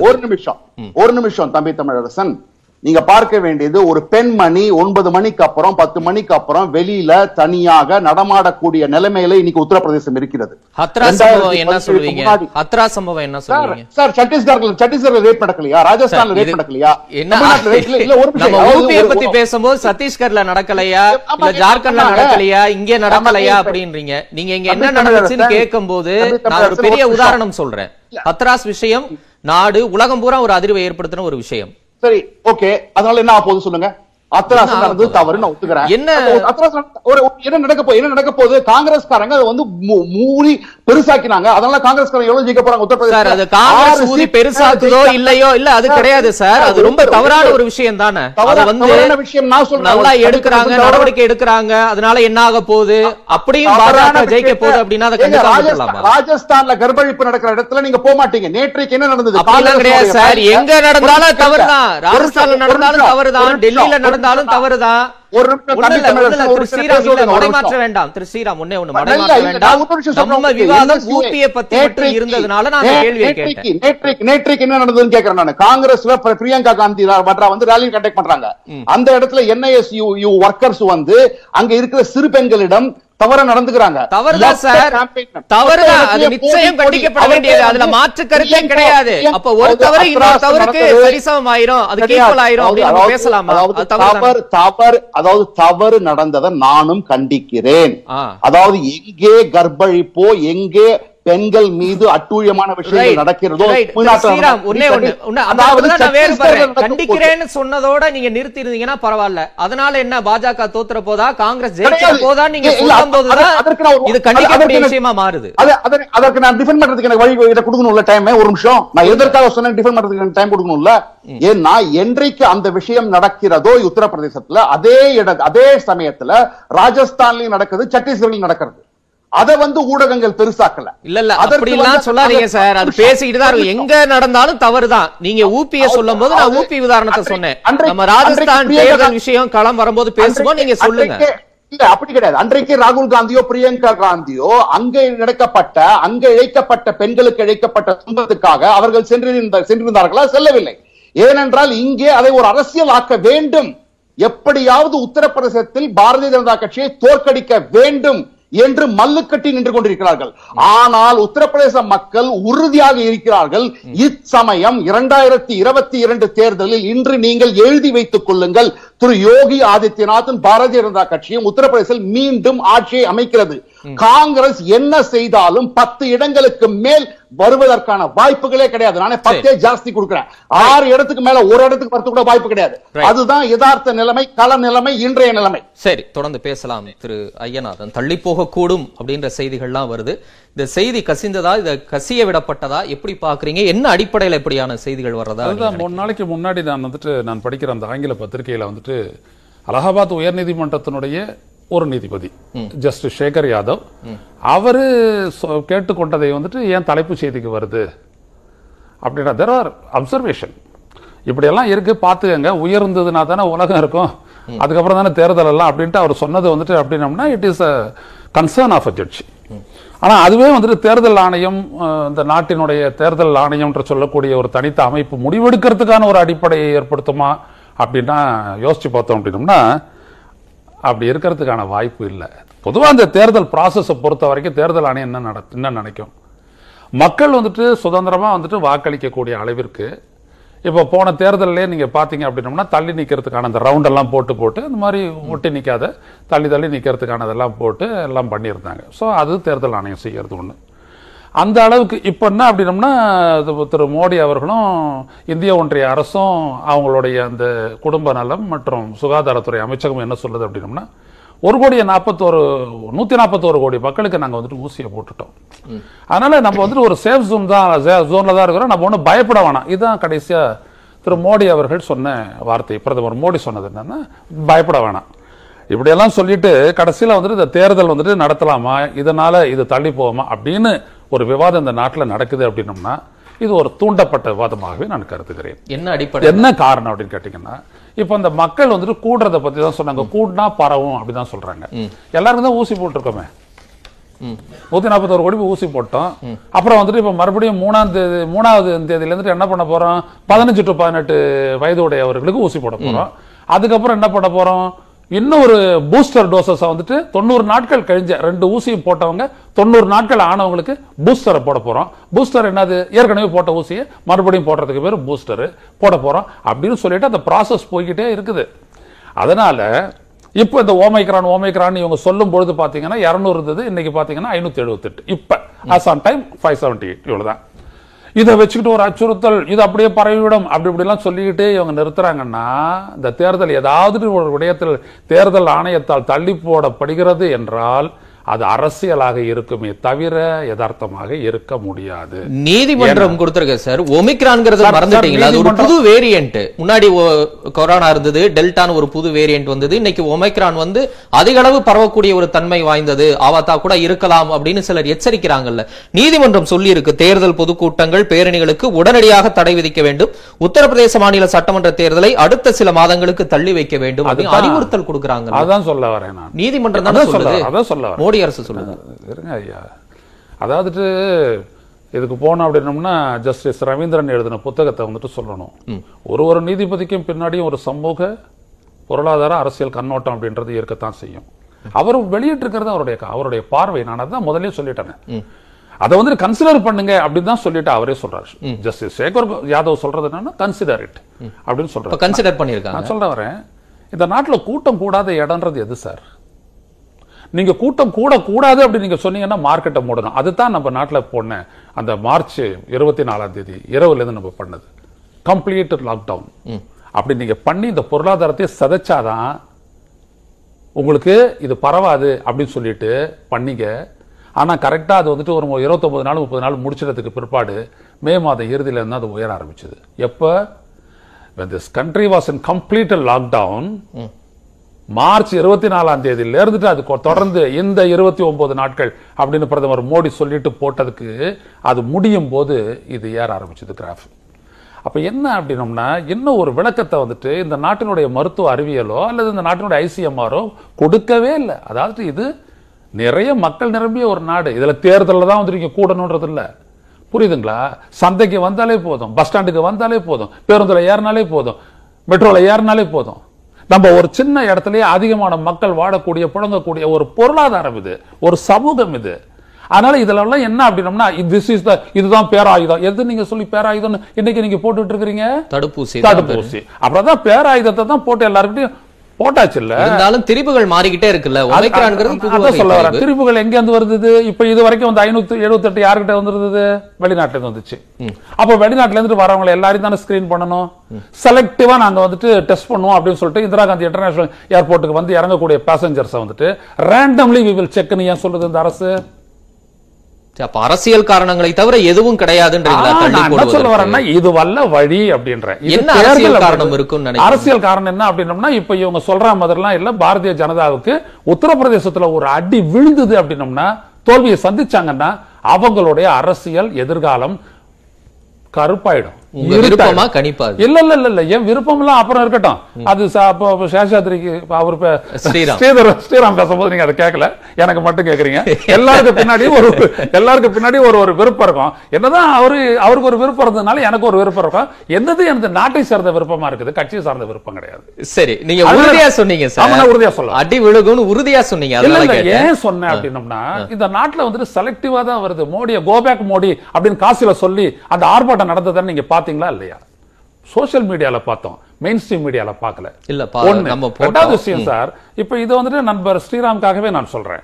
ஒரு நிமிஷம். ஒரு நிமிஷம் தம்பி தமிழரசன். நீங்க பார்க்க வேண்டியது ஒரு பெண்மணி ஒன்பது மணிக்கு அப்புறம் பத்து மணிக்கு அப்புறம் வெளியில தனியாக நடமாடக்கூடிய நிலைமையில இன்னைக்கு உத்தரப்பிரதேசம் இருக்கிறது. ஹத்ரா சம்பவம் என்ன 2017 சொல்லுவீங்க முன்னாடி. ஹத்ரா சம்பவம் என்ன சார் சத்தீஸ்கர்ல சத்தீஸ்கர்ல ரேட் நடக்கலையா? ராஜஸ்தான்ல இது நடக்கலையா? இல்ல, பத்தி பேசும்போது சத்தீஸ்கர்ல நடக்கலையா? இல்ல ஜார்க்கண்ட்ல. நடக்கலையா? இங்க நடக்கலையா. அப்படின்றீங்க. நீங்க இங்க என்ன நடந்துச்சுன்னு தமிழரசன், கேட்கும் போது தம்பி நான் ஒரு பெரிய. உதாரணம் சொல்றேன். ஹத்ராஸ் விஷயம் நாடு உலகம் பூரா ஒரு அதிர்வை ஏற்படுத்தின ஒரு விஷயம். சரி ஓகே அதனால என்ன ஆக போகுது சொல்லுங்க. அத்தராசு என்ன நடந்தது தவறு நான் ஒத்துக்கிறேன். என்ன? அத்தராசு நடந்த- ஒரு என்ன நடக்க போகுது என்ன நடக்க போகுது? காங்கிரஸ்காரங்க அதை வந்து மூடி பெருசாக்கினாங்க. அதனால காங்கிரஸ்காரங்க எவ்வளவு ஜெயிக்க போறாங்க? சார் அது உத்தரப்பிரதேச காங்கிரஸ் ஊதி பெருசாக்குதோ இல்லையோ இல்ல அது கிடையாது சார். அது ரொம்ப தவறான ஒரு விஷயம் தானே. அத வந்து விஷயம் நான் சொல்றேன். நல்லா எடுக்கிறாங்க நடவடிக்கை எடுக்கிறாங்க. அதனால என்ன ஆக போகுது? அப்படியும் பாஜக ஜெயிக்க போகுது அப்படின்னா அதை விட்டுறலாமா ராஜஸ்தான்ல கர்ப்பழிப்பு நடக்கிற இடத்துல நீங்க போக மாட்டீங்க. நேற்றைக்கு என்ன நடந்தது? அப்படிலாம் கிடையாது சார். எங்க நடந்தாலும் தவறுதான். ராஜஸ்தான்ல நடந்தாலும் தவறுதான். டெல்லியில ஒரு நடந்தாலும் தவறுதான். ஒரு திரு ஸ்ரீராம் மடைமாற்ற. வேண்டாம். திரு ஒண்ணு மடைமாற்ற வேண்டாம். நம்ம. விவாதம் பத்தி மட்டும் இருந்ததுனால நான் அந்த கேள்வியை நேற்றைக்கு- கேட்டேன். நேற்றைக்கு நேற்றைக்கு என்ன நடந்ததுன்னு கேக்குறேன் நான். காங்கிரஸ்ல பிரியங்கா காந்தி வட்ரா வந்து ரேலி கண்டக்ட் பண்றாங்க. அந்த இடத்துல என்ஐஎஸ்யூ யூ ஒர்க்கர்ஸ் வந்து அங்க இருக்கிற சிறு பெண்களிடம் தவற நடந்துக்கிறாங்க தவறுதான் சார் தவறுதான் அது நிச்சயம் கண்டிக்கப்பட. வேண்டியது அதுல மாற்று கருத்தே கிடையாது அப்ப ஒரு தவறு இன்னொரு தவறுக்கு. சரிசமம் ஆயிரும் அது. ஈக்குவல் ஆயிரும் அப்படின்னு பேசலாமா. தவறு தவறு அதாவது தவறு நடந்ததை நானும் கண்டிக்கிறேன். அதாவது எங்கே கர்ப்பழிப்போ எங்கே பெண்கள் மீது அட்டூழியமான விஷயங்கள் நடக்கிறதோ கண்டிக்கிறேன்னு சொன்னதோட நீங்க நிறுத்தி இருந்தீங்கன்னா பரவாயில்ல. அதனால என்ன பாஜக தோத்துற போதா காங்கிரஸ் ஜெயிக்கிற. போதா நீங்க இது கண்டிக்கக்கூடிய விஷயமா மாறுது. அது அதற்கு- நான் டிஃபெண்ட் பண்றதுக்கு எனக்கு வழி இதை கொடுக்கணும்ல டைம் ஒரு நிமிஷம். நான் எதற்காக சொன்னேன் டிஃபெண்ட் பண்றதுக்கு டைம் கொடுக்கணும்ல? ஏன்னா என்றைக்கு அந்த விஷயம் நடக்கிறதோ உத்தரப்பிரதேசத்துல அதே இட அதே சமயத்துல ராஜஸ்தான்லயும் நடக்குது சத்தீஸ்கர்லயும் நடக்கிறது. அத வந்து ஊடகங்கள் பெருசாக்கல. இல்ல இல்ல அப்படி எல்லாம் சொல்லாதீங்க சார். அது பேசிக்கிட்டு தான் எங்க நடந்தாலும் தவறுதான். நீங்க ஊபிய சொல்லும் போது நான் ஊபி உதாரணத்தை சொன்னேன். நம்ம ராஜஸ்தான் தேர்தல் விஷயம் களம் வரும்போது பேசுவோம். நீங்க சொல்லுங்க. இல்ல அப்படி கிடையாது. அன்றைக்கு ராகுல் காந்தியோ பிரியங்கா காந்தியோ அங்க இழைக்கப்பட்ட அங்க இழைக்கப்பட்ட பெண்களுக்கு இழைக்கப்பட்ட துன்பத்துக்காக அவர்கள் சென்றிருந்த சென்றிருந்தார்களா? செல்லவில்லை. ஏனென்றால் இங்கே அதை ஒரு அரசியல் ஆக்க வேண்டும். எப்படியாவது உத்தரப்பிரதேசத்தில் பாரதிய ஜனதா கட்சியை தோற்கடிக்க வேண்டும். என்று மல்லுக்கட்டி நின்று கொண்டிருக்கிறார்கள். ஆனால் உத்தரப்பிரதேச மக்கள் உறுதியாக இருக்கிறார்கள். இச்சமயம் இரண்டாயிரத்தி இருபத்தி இரண்டு தேர்தலில் இன்று நீங்கள் எழுதி வைத்துக் கொள்ளுங்கள். திரு யோகி ஆதித்யநாத்தின் பாரதிய ஜனதா கட்சியும் உத்தரப்பிரதேசத்தில் மீண்டும் ஆட்சியை அமைக்கிறது. காங்கிரஸ் என்ன செய்தாலும் பத்து இடங்களுக்கு மேல் வருவதற்கான வாய்ப்புகளே கிடையாது. நானே பத்தே ஜாஸ்தி கொடுக்கிறேன். ஆறு இடத்துக்கு மேல ஒரு இடத்துக்கு வரது கூட வாய்ப்பு கிடையாது. அதுதான் யதார்த்த நிலைமை கள நிலைமை இன்றைய நிலைமை. சரி தொடர்ந்து பேசலாம் திரு ஐயநாதன். தள்ளி போகக்கூடும் அப்படின்ற செய்திகள்லாம் வருது. இந்த செய்தி கசிந்ததா இத கசிய விடப்பட்டதா எப்படி பாக்குறீங்க என்ன அடிப்படையில இப்படியான செய்திகள் வர்றதா அதுதான் மூணு நாளைக்கு முன்னாடி நான் வந்துட்டு நான் படிக்கிற அந்த ஆங்கில பத்திரிகையில வந்துட்டு அலகாபாத் உயர்நீதிமன்றத்தினுடைய ஒரு நீதிபதி. ஜஸ்டிஸ் சேகர் யாதவ் அவரு கேட்டுக்கொண்டதை வந்துட்டு ஏன் தலைப்பு செய்திக்கு வருது? அப்படின்னா தெர் ஆர் அப்சர்வேஷன் இப்படியெல்லாம் இருக்கு பார்த்துக்கங்க. உயர்ந்ததுனா தானே உலகம் இருக்கும். அதுக்கப்புறம் தானே தேர்தல் எல்லாம் அப்படின்ட்டு அவர் சொன்னது வந்துட்டு அப்படின்னம்னா it is a concern of a judge ஆனா அதுவே வந்துட்டு தேர்தல் ஆணையம் இந்த நாட்டினுடைய தேர்தல் ஆணையம்ன்ற சொல்லக்கூடிய ஒரு தனித்த அமைப்பு முடிவெடுக்கிறதுக்கான ஒரு அடிப்படையை ஏற்படுத்துமா அப்படின்னா யோசிச்சு பார்த்தோம் அப்படின்னம்னா அப்படி இருக்கிறதுக்கான வாய்ப்பு இல்லை. பொதுவாக அந்த தேர்தல் ப்ராசஸை பொறுத்த வரைக்கும் தேர்தல் ஆணையம் என்ன நட என்ன நினைக்கும்? மக்கள் வந்துட்டு சுதந்திரமாக வந்துட்டு வாக்களிக்கக்கூடிய அளவிற்கு இப்போ போன தேர்தல்லே நீங்கள் பார்த்தீங்க அப்படின்னம்னா தள்ளி நிற்கிறதுக்கான அந்த ரவுண்டெல்லாம் போட்டு போட்டு இந்த மாதிரி ஒட்டி நிற்காத தள்ளி தள்ளி நிற்கிறதுக்கானதெல்லாம் போட்டு எல்லாம் பண்ணியிருந்தாங்க. ஸோ அது தேர்தல் ஆணையம் செய்கிறது ஒன்று அந்த அளவுக்கு இப்போ என்ன அப்படின்னம்னா திரு மோடி அவர்களும் இந்திய ஒன்றிய அரசும் அவங்களுடைய அந்த குடும்ப நலம் மற்றும் சுகாதாரத்துறை அமைச்சகம் என்ன சொல்லுது அப்படின்னம்னா ஒரு கோடியே நாற்பத்தோரு நூற்றி நாற்பத்தோரு கோடி மக்களுக்கு நாங்கள் வந்துட்டு ஊசியை போட்டுட்டோம். அதனால் நம்ம வந்துட்டு ஒரு சேஃப் ஜோன் தான் ஜோனில் தான் இருக்கிறோம். நம்ம ஒன்றும் பயப்பட வேணாம். இதுதான் கடைசியாக திரு மோடி அவர்கள் சொன்ன வார்த்தை. பிரதமர் மோடி சொன்னது என்னன்னா பயப்பட வேணாம். இப்படியெல்லாம் சொல்லிட்டு கடைசியில் வந்துட்டு இந்த தேர்தல் வந்துட்டு நடத்தலாமா? இதனால் இது தள்ளி போவோமா அப்படின்னு ஒரு விவாதம் இந்த நாட்டில் நடக்குது அப்படின்னம்னா இது ஒரு தூண்டப்பட்ட விவாதமாகவே நான் கருதுகிறேன். என்ன அடிப்படை? என்ன காரணம் அப்படின்னு கேட்டீங்கன்னா இப்போ இந்த மக்கள் வந்துட்டு கூடுறத பத்தி தான் சொன்னாங்க. கூடுனா பரவும் அப்படிதான் சொல்றாங்க. எல்லாருக்கும் தான் ஊசி போட்டிருக்கோமே. நூத்தி நாற்பத்தோரு கோடி ஊசி போட்டோம். அப்புறம் வந்துட்டு இப்ப மறுபடியும் மூணாம் தேதி மூணாவது தேதியில இருந்துட்டு என்ன பண்ண போறோம்? பதினஞ்சு டு பதினெட்டு வயது உடையவர்களுக்கு ஊசி போட போறோம். அதுக்கப்புறம் என்ன பண்ண போறோம்? இன்னும் ஒரு பூஸ்டர் டோசஸை வந்துட்டு தொண்ணூறு நாட்கள் கழிஞ்ச ரெண்டு ஊசியும் போட்டவங்க தொண்ணூறு நாட்கள் ஆனவங்களுக்கு பூஸ்டரை போட போகிறோம் பூஸ்டர் என்னது? ஏற்கனவே போட்ட ஊசியை மறுபடியும் போடுறதுக்கு பேர் பூஸ்டரு போட போகிறோம் அப்படின்னு சொல்லிட்டு அந்த ப்ராசஸ் போய்கிட்டே இருக்குது. அதனால் இப்போ இந்த ஓமைக்ரான் ஓமைக்ரான் இவங்க சொல்லும் பொழுது பார்த்தீங்கன்னா இரநூறு இருந்தது இன்னைக்கு பார்த்தீங்கன்னா ஐநூற்றி எழுபத்தெட்டு இப்போ as on time five seventy eight இவ்வளவுதான். இதை வச்சுக்கிட்டு ஒரு அச்சுறுத்தல் இது அப்படியே பரவிவிடும் அப்படி இப்படிலாம் சொல்லிக்கிட்டே இவங்க நிறுத்துறாங்கன்னா இந்த தேர்தல் ஏதாவது ஒரு விடயத்தில் தேர்தல் ஆணையத்தால் தள்ளி போடப்படுகிறது என்றால் அது அரசியலாக இருக்குமே தவிர யதார்த்தமாக இருக்க முடியாது. நீதிமன்றம் கொடுத்திருக்க சார். ஒமிக்ரான்ங்கிறது மறந்துட்டீங்களா அது ஒரு புது வேரியன்ட் முன்னாடி கொரோனா இருந்தது டெல்டான்னு ஒரு புது வேரியன்ட் வந்தது. இன்னைக்கு ஒமைக்ரான் வந்து அதிக அளவு பரவக்கூடிய ஒரு தன்மை வாய்ந்தது. ஆபத்தா கூட இருக்கலாம் அப்படின்னு சிலர் எச்சரிக்கிறாங்கல்ல. நீதிமன்றம் சொல்லி இருக்கு தேர்தல் பொதுக்கூட்டங்கள் பேரணிகளுக்கு உடனடியாக தடை விதிக்க வேண்டும். உத்தரப்பிரதேச மாநில சட்டமன்ற தேர்தலை அடுத்த சில மாதங்களுக்கு தள்ளி வைக்க வேண்டும். அறிவுறுத்தல் கொடுக்கறாங்க அதான் சொல்ல வரேன் நான். நீதிமன்றம் தானே சொல்லுது? வரேன், அதான் சொல்ல வரேன். மோடி அரசு சொல்லுது இருங்க ஐயா. அதாவது இதுக்கு போனோம் அப்படின்னம்னா ஜஸ்டிஸ் ரவீந்திரன் எழுதின புத்தகத்தை வந்துட்டு சொல்லணும். ஒரு ஒரு நீதிபதிக்கும் பின்னாடியும் ஒரு சமூக பொருளாதார அரசியல் கண்ணோட்டம் அப்படின்றது இருக்கத்தான் செய்யும். அவர் வெளியிட்டிருக்கிறது அவருடைய அவருடைய பார்வை. நான் அதான் முதல்லயே சொல்லிட்டேன். அதை வந்து கன்சிடர் பண்ணுங்க அப்படின்னு தான் சொல்லிட்டு அவரே சொல்றாரு. ஜஸ்டிஸ் சேகர் யாதவ் சொல்றது என்னன்னா கன்சிடர் இட் அப்படின்னு சொல்றாரு. கன்சிடர் பண்ணிருக்காங்க நான் சொல்ல வரேன். இந்த நாட்டுல கூட்டம் கூடாத இடம்ன்றது எது சார் நீங்க கூட்டம் கூட கூடாது அப்படி நீங்க சொன்னீங்கன்னா மார்க்கெட்டை மூடணும். அதுதான் நம்ம நாட்டுல போன அந்த மார்ச் இருபத்தி நாலாம் தேதி இரவுல இருந்து நம்ம பண்ணது. கம்ப்ளீட் லாக்டவுன் அப்படி நீங்க பண்ணி இந்த பொருளாதாரத்தை சதைச்சாதான் உங்களுக்கு இது பரவாது அப்படின்னு சொல்லிட்டு பண்ணீங்க. ஆனா கரெக்டா அது வந்துட்டு ஒரு இருபத்தொன்பது நாள் முப்பது நாள் முடிச்சிடறதுக்கு பிற்பாடு மே மாதம் இறுதியில இருந்து அது உயர ஆரம்பிச்சது. எப்ப? When this country was in complete lockdown March இருபத்தி நாலாம் தேதியில இருந்துட்டு அது தொடர்ந்து இந்த இருபத்தி ஒன்பது நாட்கள் அப்படின்னு பிரதமர் மோடி சொல்லிட்டு போட்டதுக்கு அது முடியும் போது இது ஏற ஆரம்பிச்சது கிராஃப் அப்ப என்ன அப்படின்னம்னா இன்னும் ஒரு விளக்கத்தை வந்துட்டு இந்த நாட்டினுடைய மருத்துவ அறிவியலோ அல்லது இந்த நாட்டினுடைய ஐசிஎம்ஆரோ கொடுக்கவே இல்லை. அதாவது இது நிறைய மக்கள் நிரம்பிய ஒரு நாடு. இதுல தேர்தலில் தான் வந்து நீங்க கூடணுன்றது இல்லை. புரியுதுங்களா? சந்தைக்கு வந்தாலே போதும் பஸ் ஸ்டாண்டுக்கு வந்தாலே போதும் பேருந்தில் ஏறினாலே போதும் மெட்ரோவில் ஏறினாலே போதும். நம்ம ஒரு சின்ன இடத்துலயே அதிகமான மக்கள் வாழக்கூடிய புழங்கக்கூடிய ஒரு பொருளாதாரம் இது ஒரு சமூகம் இது. அதனால இதுல எல்லாம் என்ன அப்படின்னம்னா திஸ் இஸ் த இதுதான் பேராயுதம். எது நீங்க சொல்லி பேராயுதம்னு இன்னைக்கு நீங்க போட்டுட்டு இருக்கிறீங்க? தடுப்பூசி தடுப்பூசி. அப்புறம் தான் பேராயுதத்தை தான் போட்டு எல்லாருக்கிட்டையும் போட்டாச்சு இல்ல இருந்தாலும் திரிபுகள் மாறிக்கிட்டே இருக்குல்ல. ஒமைக்ரான்ங்கிறது சொல்ல வரேன். திரிபு. திருப்புகள் எங்க இருந்து வருது இப்ப இது வரைக்கும் வந்து ஐநூத்தி எழுபத்தெட்டு யாருக்கிட்ட வந்துருது வெளிநாட்டுல இருந்து வந்துச்சு. அப்ப வெளிநாட்டுல இருந்து வரவங்களை எல்லாரையும் தானே ஸ்கிரீன் பண்ணணும்? செலக்டிவா நாங்க வந்துட்டு டெஸ்ட் பண்ணுவோம் அப்படின்னு சொல்லிட்டு இந்திரா காந்தி இன்டர்நேஷனல் ஏர்போர்ட்டுக்கு வந்து இறங்கக்கூடிய பேசஞ்சர்ஸ் வந்துட்டு ரேண்டம்லி வி வில் செக்னு ஏன் சொல்லுது இந்த அரசு? அப்ப அரசியல் காரணங்களை தவிர எதுவும் கிடையாதுன்றீங்களா தள்ளி சொல்ல? வரேன்னா இது வல்ல வழி அப்படின்ற என்ன அரசியல் காரணம் நினைக்கிறீங்க? அரசியல் காரணம் என்ன அப்படின்னம்னா இப்ப இவங்க சொல்ற மாதிரிலாம் இல்ல பாரதிய ஜனதாவுக்கு உத்தரப்பிரதேசத்துல ஒரு அடி விழுந்தது அப்படின்னம்னா தோல்வியை சந்திச்சாங்கன்னா அவங்களுடைய அரசியல் எதிர்காலம் கருப்பாயிடும். விருப்பமா கணிப்பா அது? இல்ல இல்ல இல்ல இல்ல. என் விருப்பம் எல்லாம் அப்புறம் இருக்கட்டும். அது சேஷாத்ரிக்கு அவர். ஸ்ரீதர் ஸ்ரீராம் பேசும்போது நீங்க அதை கேட்கல எனக்கு மட்டும் கேக்குறீங்க. *laughs* எல்லாருக்கும் பின்னாடி ஒரு எல்லாருக்கும் பின்னாடி ஒரு ஒரு விருப்பம் இருக்கும். என்னதான் அவரு அவருக்கு ஒரு விருப்பம் இருந்ததுனால எனக்கு ஒரு விருப்பம் இருக்கும். என்னது எனது நாட்டை சார்ந்த விருப்பமா இருக்குது? கட்சியை சார்ந்த விருப்பம் கிடையாது. சரி நீங்க உறுதியா சொன்னீங்க சார். உறுதியா சொல்லலாம். அடி விழுகும்னு உறுதியா சொன்னீங்க இல்ல இல்ல ஏன் சொன்னேன் அப்படின்னம்னா இந்த நாட்டுல வந்துட்டு செலக்டிவா தான் வருது. மோடியை கோபேக் மோடி அப்படின்னு காசில சொல்லி அந்த ஆர்ப்பாட்டம் நடந்ததை நீங்க பாத்தீங்களா இல்லையா? சோஷியல் மீடியால பார்த்தோம். மெயின் ஸ்ட்ரீம் மீடியால பார்க்கல. இல்ல ரெண்டாவது விஷயம் சார் இப்ப இது வந்துட்டு நண்பர் ஸ்ரீராம்காகவே நான் சொல்றேன்.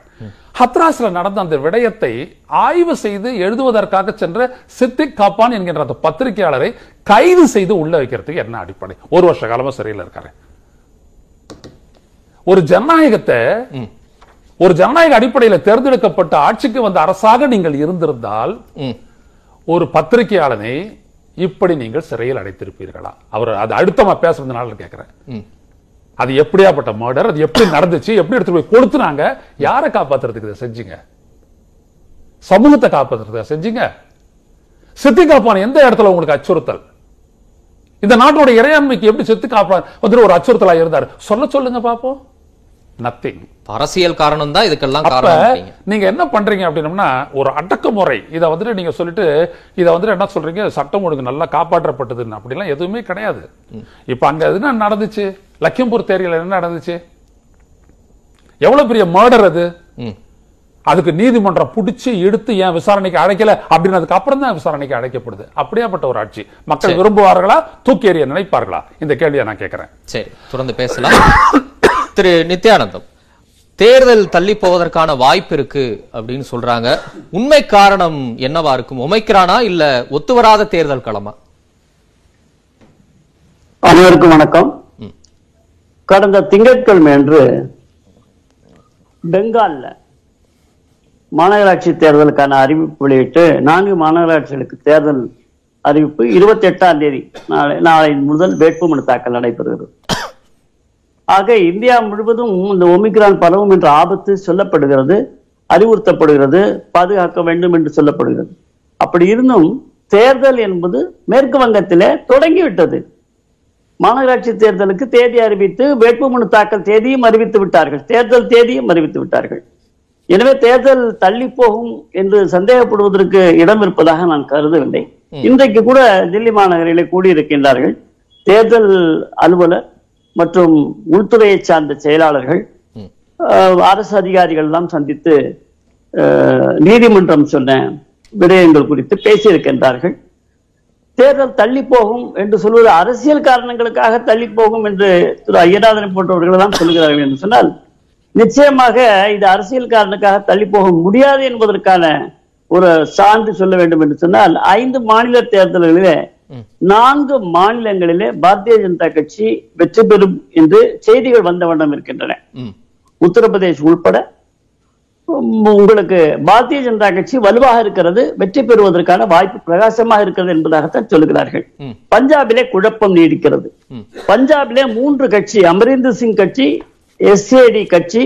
ஹத்ராஸ்ல நடந்த அந்த விடயத்தை ஆய்வு செய்து எழுதுவதற்காக சென்ற சித்திக் காப்பான் என்கின்ற அந்த பத்திரிகையாளரை கைது செய்து உள்ள வைக்கிறதுக்கு என்ன அடிப்படை? ஒரு வருஷ காலமா சிறையில் இருக்காரு. ஒரு ஜனநாயகத்தை ஒரு ஜனநாயக அடிப்படையில் தேர்ந்தெடுக்கப்பட்ட ஆட்சிக்கு வந்த அரசாக நீங்கள் இருந்திருந்தால். ஒரு பத்திரிகையாளனை இப்படி நீங்கள் சிறையில் அடைத்திருப்பீர்களா? அவர் அது அடுத்தமா பேசுறதுனால கேட்கிறேன். அது எப்படியாப்பட்ட மர்டர் அது எப்படி நடந்துச்சு எப்படி எடுத்து போய் கொடுத்துனாங்க யாரை காப்பாத்துறதுக்கு இதை செஞ்சீங்க? சமூகத்தை காப்பாத்துறதுக்கு செஞ்சீங்க? சித்தி காப்பான் எந்த இடத்துல உங்களுக்கு அச்சுறுத்தல்? இந்த நாட்டோட இறையாண்மைக்கு எப்படி செத்து காப்பான் வந்துட்டு ஒரு அச்சுறுத்தலா இருந்தார். சொல்ல சொல்லுங்க பாப்போம். நத்திங் அரசியல் காரணம் தான் இதுக்கெல்லாம் காரணம் நீங்க என்ன பண்றீங்க அப்படின்னம்னா ஒரு அடக்குமுறை. இதை வந்துட்டு நீங்க சொல்லிட்டு இதை வந்துட்டு என்ன சொல்றீங்க? சட்டம் ஒழுங்கு நல்லா காப்பாற்றப்பட்டதுன்னு. அப்படிலாம் எதுவுமே கிடையாது. இப்ப அங்க என்ன நடந்துச்சு? லக்கிம்பூர் தேரியில என்ன நடந்துச்சு? எவ்வளவு பெரிய மர்டர் அது. அதுக்கு நீதிமன்றம் புடிச்சு எடுத்து ஏன் விசாரணைக்கு அழைக்கல? அப்படின்னதுக்கு அப்புறம் தான் விசாரணைக்கு அழைக்கப்படுது. அப்படியாப்பட்ட ஒரு ஆட்சி. மக்கள் விரும்புவார்களா? தூக்கி எறிய நினைப்பார்களா? இந்த கேள்வியை நான் கேட்கிறேன். சரி தொடர்ந்து பேசலாம். *coughs* திரு நித்யானந்தம் தேர்தல் தள்ளி போவதற்கான வாய்ப்பு இருக்கு அப்படின்னு சொல்றாங்க. உண்மை காரணம் என்னவா இருக்கும்? ஒமைக்கிறானா இல்ல ஒத்துவராத தேர்தல் களமா? அனைவருக்கும் வணக்கம். கடந்த திங்கட்கிழமை அன்று பெங்கால்ல மாநகராட்சி தேர்தலுக்கான அறிவிப்பு வெளியிட்டு நான்கு மாநகராட்சிகளுக்கு தேர்தல் அறிவிப்பு இருபத்தி எட்டாம் தேதி நாளை நாளை முதல் வேட்புமனு தாக்கல் நடைபெறுகிறது. ஆக இந்தியா முழுவதும் இந்த ஒமிக்ரான் பரவும் என்ற ஆபத்து சொல்லப்படுகிறது அறிவுறுத்தப்படுகிறது பாதுகாக்க வேண்டும் என்று சொல்லப்படுகிறது. அப்படி இருந்தும் தேர்தல் என்பது மேற்கு வங்கத்திலே தொடங்கிவிட்டது. மாநகராட்சி தேர்தலுக்கு தேதி அறிவித்து வேட்புமனு தாக்கல் தேதியும் அறிவித்து விட்டார்கள். தேர்தல் தேதியும் அறிவித்து விட்டார்கள். எனவே தேர்தல் தள்ளி போகும் என்று சந்தேகப்படுவதற்கு இடம் இருப்பதாக நான் கருதவில்லை. இன்றைக்கு கூட தில்லி மாநகரிலே கூடியிருக்கின்றார்கள். தேர்தல் அலுவலர் மற்றும் உள்துறையை சார்ந்த செயலாளர்கள் அரசு அதிகாரிகள் எல்லாம் சந்தித்து நீதிமன்றம் சொன்ன விடயங்கள் குறித்து பேசியிருக்கின்றார்கள். தேர்தல் தள்ளி போகும் என்று சொல்வது அரசியல் காரணங்களுக்காக தள்ளி போகும் என்று திரு ஐயநாதன் போன்றவர்கள் தான் சொல்கிறார்கள் என்று சொன்னால் நிச்சயமாக இது அரசியல் காரணத்துக்காக தள்ளி போக முடியாது என்பதற்கான ஒரு சான்று சொல்ல வேண்டும் என்று சொன்னால் ஐந்து மாநில தேர்தல்களிலே நான்கு மாநிலங்களிலே பாரதிய ஜனதா கட்சி வெற்றி பெறும் என்று செய்திகள் வந்த வண்ணம் இருக்கின்றன. உத்தரப்பிரதேஷ் உள்பட உங்களுக்கு பாரதிய ஜனதா கட்சி வலுவாக இருக்கிறது வெற்றி பெறுவதற்கான வாய்ப்பு பிரகாசமாக இருக்கிறது என்பதாகத்தான் சொல்லுகிறார்கள். பஞ்சாபிலே குழப்பம் நீடிக்கிறது. பஞ்சாபிலே மூன்று கட்சி அமரிந்தர் சிங் கட்சி எஸ்ஏடி கட்சி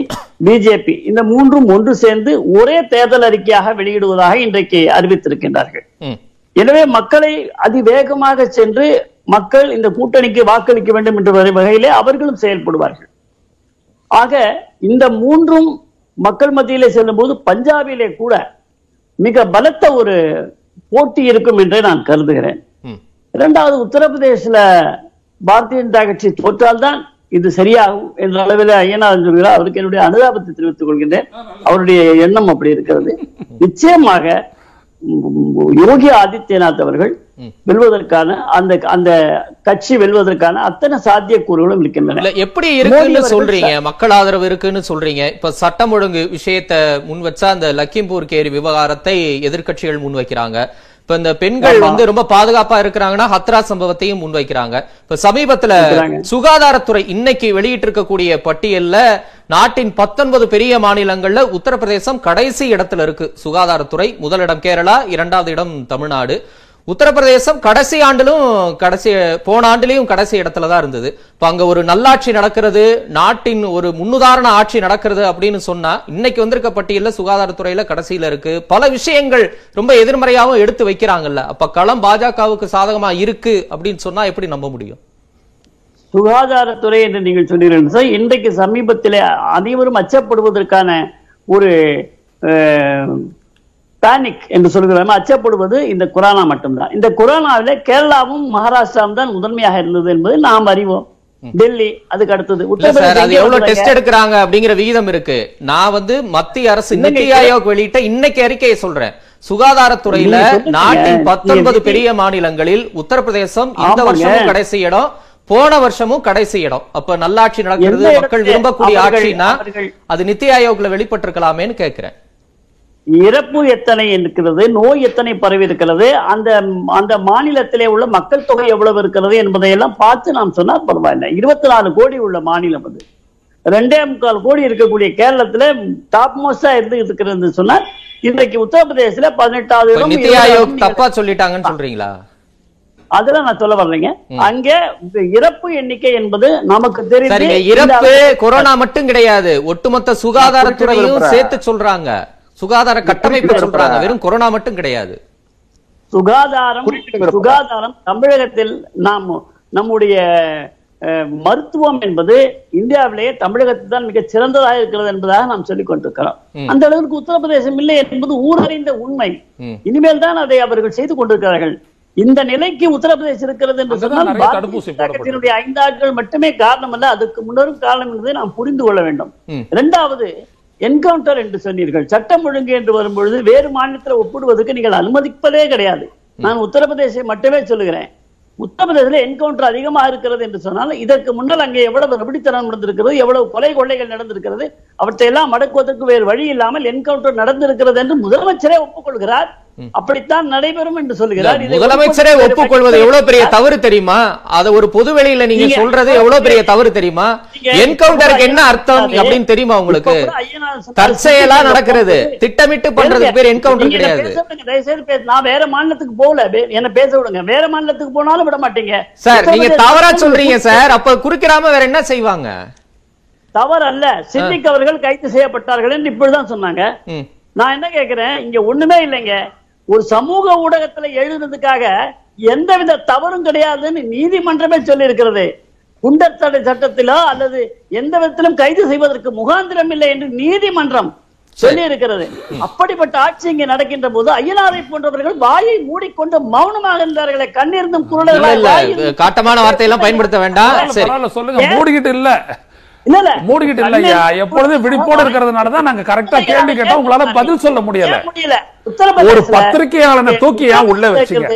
பிஜேபி இந்த மூன்றும் ஒன்று சேர்ந்து ஒரே தேர்தல் அறிக்கையாக வெளியிடுவதாக இன்றைக்கு அறிவித்திருக்கின்றார்கள். எனவே மக்களை அதிவேகமாக சென்று மக்கள் இந்த கூட்டணிக்கு வாக்களிக்க வேண்டும் என்ற வகை- வகையிலே அவர்களும் செயல்படுவார்கள். ஆக இந்த மூன்றும் மக்கள் மத்தியிலே செல்லும்போது பஞ்சாபிலே கூட மிக பலத்த ஒரு போட்டி இருக்கும் என்றே நான் கருதுகிறேன். இரண்டாவது உத்தரப்பிரதேசில பாரதிய ஜனதா கட்சி தோற்றால்தான் இது சரியாகும் என்ற அளவில் ஐயனார் சொல்கிறார் அவருக்கு என்னுடைய அனுதாபத்தை தெரிவித்துக் கொள்கின்றேன். அவருடைய எண்ணம் அப்படி இருக்கிறது. நிச்சயமாக யோகி ஆதித்யநாத் அவர்கள் வெல்வதற்கான அந்த அந்த கட்சி வெல்வதற்கான அத்தனை சாத்தியக்கூறுகளும் இருக்கின்றன. இல்ல எப்படி இருக்குன்னு சொல்றீங்க? மக்கள் ஆதரவு இருக்குன்னு சொல்றீங்க. இப்ப சட்டம் ஒழுங்கு விஷயத்தை முன் வச்சா அந்த லக்கிம்பூர் கேரி விவகாரத்தை எதிர்க்கட்சிகள் முன் வைக்கிறாங்க. இப்ப இந்த பெண்கள் வந்து ரொம்ப பாதுகாப்பா இருக்கிறாங்கன்னா ஹத்ரா சம்பவத்தையும் முன் வைக்கிறாங்க இப்ப சமீபத்துல. சுகாதாரத்துறை இன்னைக்கு வெளியிட்டு இருக்கக்கூடிய பட்டியல்ல நாட்டின் பத்தொன்பது பெரிய மாநிலங்கள்ல உத்தரப்பிரதேசம் கடைசி இடத்துல இருக்கு. சுகாதாரத்துறை முதலிடம் கேரளா இரண்டாவது இடம் தமிழ்நாடு. உத்தரப்பிரதேசம் கடைசி ஆண்டிலும் கடைசி போன ஆண்டிலையும் கடைசி இடத்துல தான் இருந்தது. இப்போ அங்கே ஒரு நல்லாட்சி நடக்கிறது நாட்டின் ஒரு முன்னுதாரண ஆட்சி நடக்கிறது அப்படின்னு சொன்னா இன்னைக்கு வந்திருக்க பட்டியலில் சுகாதாரத்துறையில கடைசியில இருக்கு. பல விஷயங்கள் ரொம்ப எதிர்மறையாகவும் எடுத்து வைக்கிறாங்கல்ல. அப்ப களம் பாஜகவுக்கு சாதகமா இருக்கு அப்படின்னு சொன்னா எப்படி நம்ப முடியும்? சுகாதாரத்துறை என்று நீங்கள் சொன்னீர்கள் சார் இன்றைக்கு சமீபத்தில் அனைவரும் அச்சப்படுவதற்கான ஒரு பேனிக் என்று சொல்கிறோம் அச்சப்படுவது இந்த கொரோனா மட்டும்தான். இந்த கொரோனாவிலே கேரளாவும் மகாராஷ்டிராவும் தான் முதன்மையாக இருந்தது என்பதை நாம் அறிவோம். டெல்லி அதுக்கு அடுத்தது எவ்வளவு? டெஸ்ட் எடுக்கிறாங்க அப்படிங்கிற விகிதம் இருக்கு. நான் வந்து மத்திய அரசு நித்தி ஆயோக் வெளியிட்ட இன்னைக்கு அறிக்கையை சொல்றேன். சுகாதாரத்துறையில. நாட்டின் பத்தொன்பது பெரிய மாநிலங்களில் உத்தரப்பிரதேசம் இந்த. வருஷமும் கடைசி இடம் போன வருஷமும் கடைசி இடம். அப்ப நல்லாட்சி நடக்கிறது மக்கள் விரும்பக்கூடிய ஆட்சினா அது நித்தி ஆயோக்ல வெளிப்பட்டிருக்கலாமேன்னு கேக்குறேன் இறப்பு எத்தனை இருக்கிறது நோய் எத்தனை பரவி இருக்கிறது அந்த அந்த மாநிலத்திலே உள்ள மக்கள் தொகை எவ்வளவு இருக்கிறது என்பதையெல்லாம் பார்த்து நாம் சொன்னால் பரவாயில்லை. இருபத்தி நாலு கோடி உள்ள மாநிலம் அது. ரெண்டே முக்கால் கோடி இருக்கக்கூடிய கேரளத்துல டாப் மோஸ்டா இருந்து இருக்கிறது சொன்னால் இன்றைக்கு உத்தரப்பிரதேசத்துல பதினெட்டாவது தப்பா சொல்லிட்டாங்கன்னு சொல்றீங்களா? அதெல்லாம் நான் சொல்ல வரலைங்க. அங்கே இறப்பு எண்ணிக்கை என்பது நமக்கு தெரியும் இறப்பு கொரோனா மட்டும் கிடையாது. ஒட்டுமொத்த சுகாதாரத்துறையும். சேர்த்து சொல்றாங்க. சுகாதார கட்டமைப்பு சொல்றாங்க. வெறும் கொரோனா மட்டும் கிடையாது சுகாதாரம். சுகாதாரம் தமிழகத்தில் நாம் நம்முடைய மருத்துவம் என்பது இந்தியாவிலேயே தமிழகத்தில் தான் மிகச் சிறந்ததாக இருக்கிறது என்பதாக நாம் சொல்லிக் கொண்டிருக்கிறோம் அந்த அளவிற்கு உத்தரப்பிரதேசம் இல்லை என்பது ஊரறிந்த உண்மை. இனிமேல் தான் அதை அவர்கள் செய்து கொண்டிருக்கிறார்கள் இந்த நிலைக்கு உத்தரப்பிரதேசம் இருக்கிறது என்று சொன்னால் பாரதிய ஐந்து ஆண்டுகள் மட்டுமே காரணம் அல்ல அதுக்கு முன்னரும் காரணம் என்பதை நாம் புரிந்து கொள்ள வேண்டும். இரண்டாவது என்கவுண்டர் என்று சொன்னீர்கள். சட்டம் ஒழுங்கு என்று வரும்பொழுது வேறு மாநிலத்தில் ஒப்பிடுவதற்கு நீங்கள் அனுமதிப்பதே கிடையாது. நான் உத்தரப்பிரதேசை மட்டுமே சொல்லுகிறேன். உத்தரப்பிரதேசத்தில் என்கவுண்டர் அதிகமாக இருக்கிறது என்று சொன்னால் இதற்கு முன்னால் அங்கே எவ்வளவு ரபடித்தனம் நடந்திருக்கிறது எவ்வளவு கொலை கொள்ளைகள் நடந்திருக்கிறது அவற்றையெல்லாம் மடக்குவதற்கு வேறு வழி இல்லாமல் என்கவுண்டர் நடந்திருக்கிறது என்று முதலமைச்சரே ஒப்புக்கொள்கிறார். அப்படித்தான் நடைபெறும் என்று சொல்கிறார். இதை முதலமைச்சரே ஒப்புக்கொள்வது எவ்வளவு பெரிய தவறு தெரியுமா? அத ஒரு பொது வெளியில நீங்க சொல்றது எவ்வளவு பெரிய தவறு தெரியுமா? என்கவுண்டருக்கு என்ன அர்த்தம் அப்படின்னு தெரியுமா உங்களுக்கு? தற்செயலா நடக்கிறது. திட்டமிட்டு பண்றதுக்கு பேர் என்கவுண்டர் கிடையாது. நான் வேற மாநிலத்துக்கு போகல. வே- என்ன பேச விடுங்க. வேற மாநிலத்துக்கு போனாலும் விட மாட்டீங்க. சார் நீங்க தவறா சொல்றீங்க சார். அப்ப குறுக்கிடாம வேற என்ன செய்வாங்க? தவறு அல்ல சித்திக் அவர்கள் கைது செய்யப்பட்டார்கள் என்று இப்படிதான் சொன்னாங்க. நான் என்ன கேக்குறேன்? இங்க ஒண்ணுமே இல்லைங்க. ஒரு சமூக ஊடகத்துல எழுதுறதுக்காக எந்தவித தவறும் கிடையாதுன்னு நீதிமன்றமே சொல்லி இருக்கிறது குண்டர் தடை சட்டத்திலோ அல்லது எந்த விதத்திலும் கைது செய்வதற்கு முகாந்திரம் இல்லை என்று நீதிமன்றம் சொல்லி இருக்கிறது அப்படிப்பட்ட ஆட்சி இங்கே நடக்கின்ற போது ஐயனாரை போன்றவர்கள் வாயை மூடிக்கொண்டு மௌனமாக இருந்தார்களே கண்ணிருந்தும் வாயிருந்தும் காட்டமான வார்த்தையெல்லாம் பயன்படுத்த வேண்டாம். சொல்லுங்க? மூடிக்கிட்டு இல்ல. இல்ல இல்ல. மூடிக்கிட்டு இல்லையா எப்பொழுதும் விழிப்போடு இருக்கிறதுனால தான் நாங்க கரெக்டா கேள்வி கேட்டா உங்களால பதில் சொல்ல முடியல. ஒரு பத்திரிகையாளனை தூக்கி ஏன் உள்ள வச்சீங்க?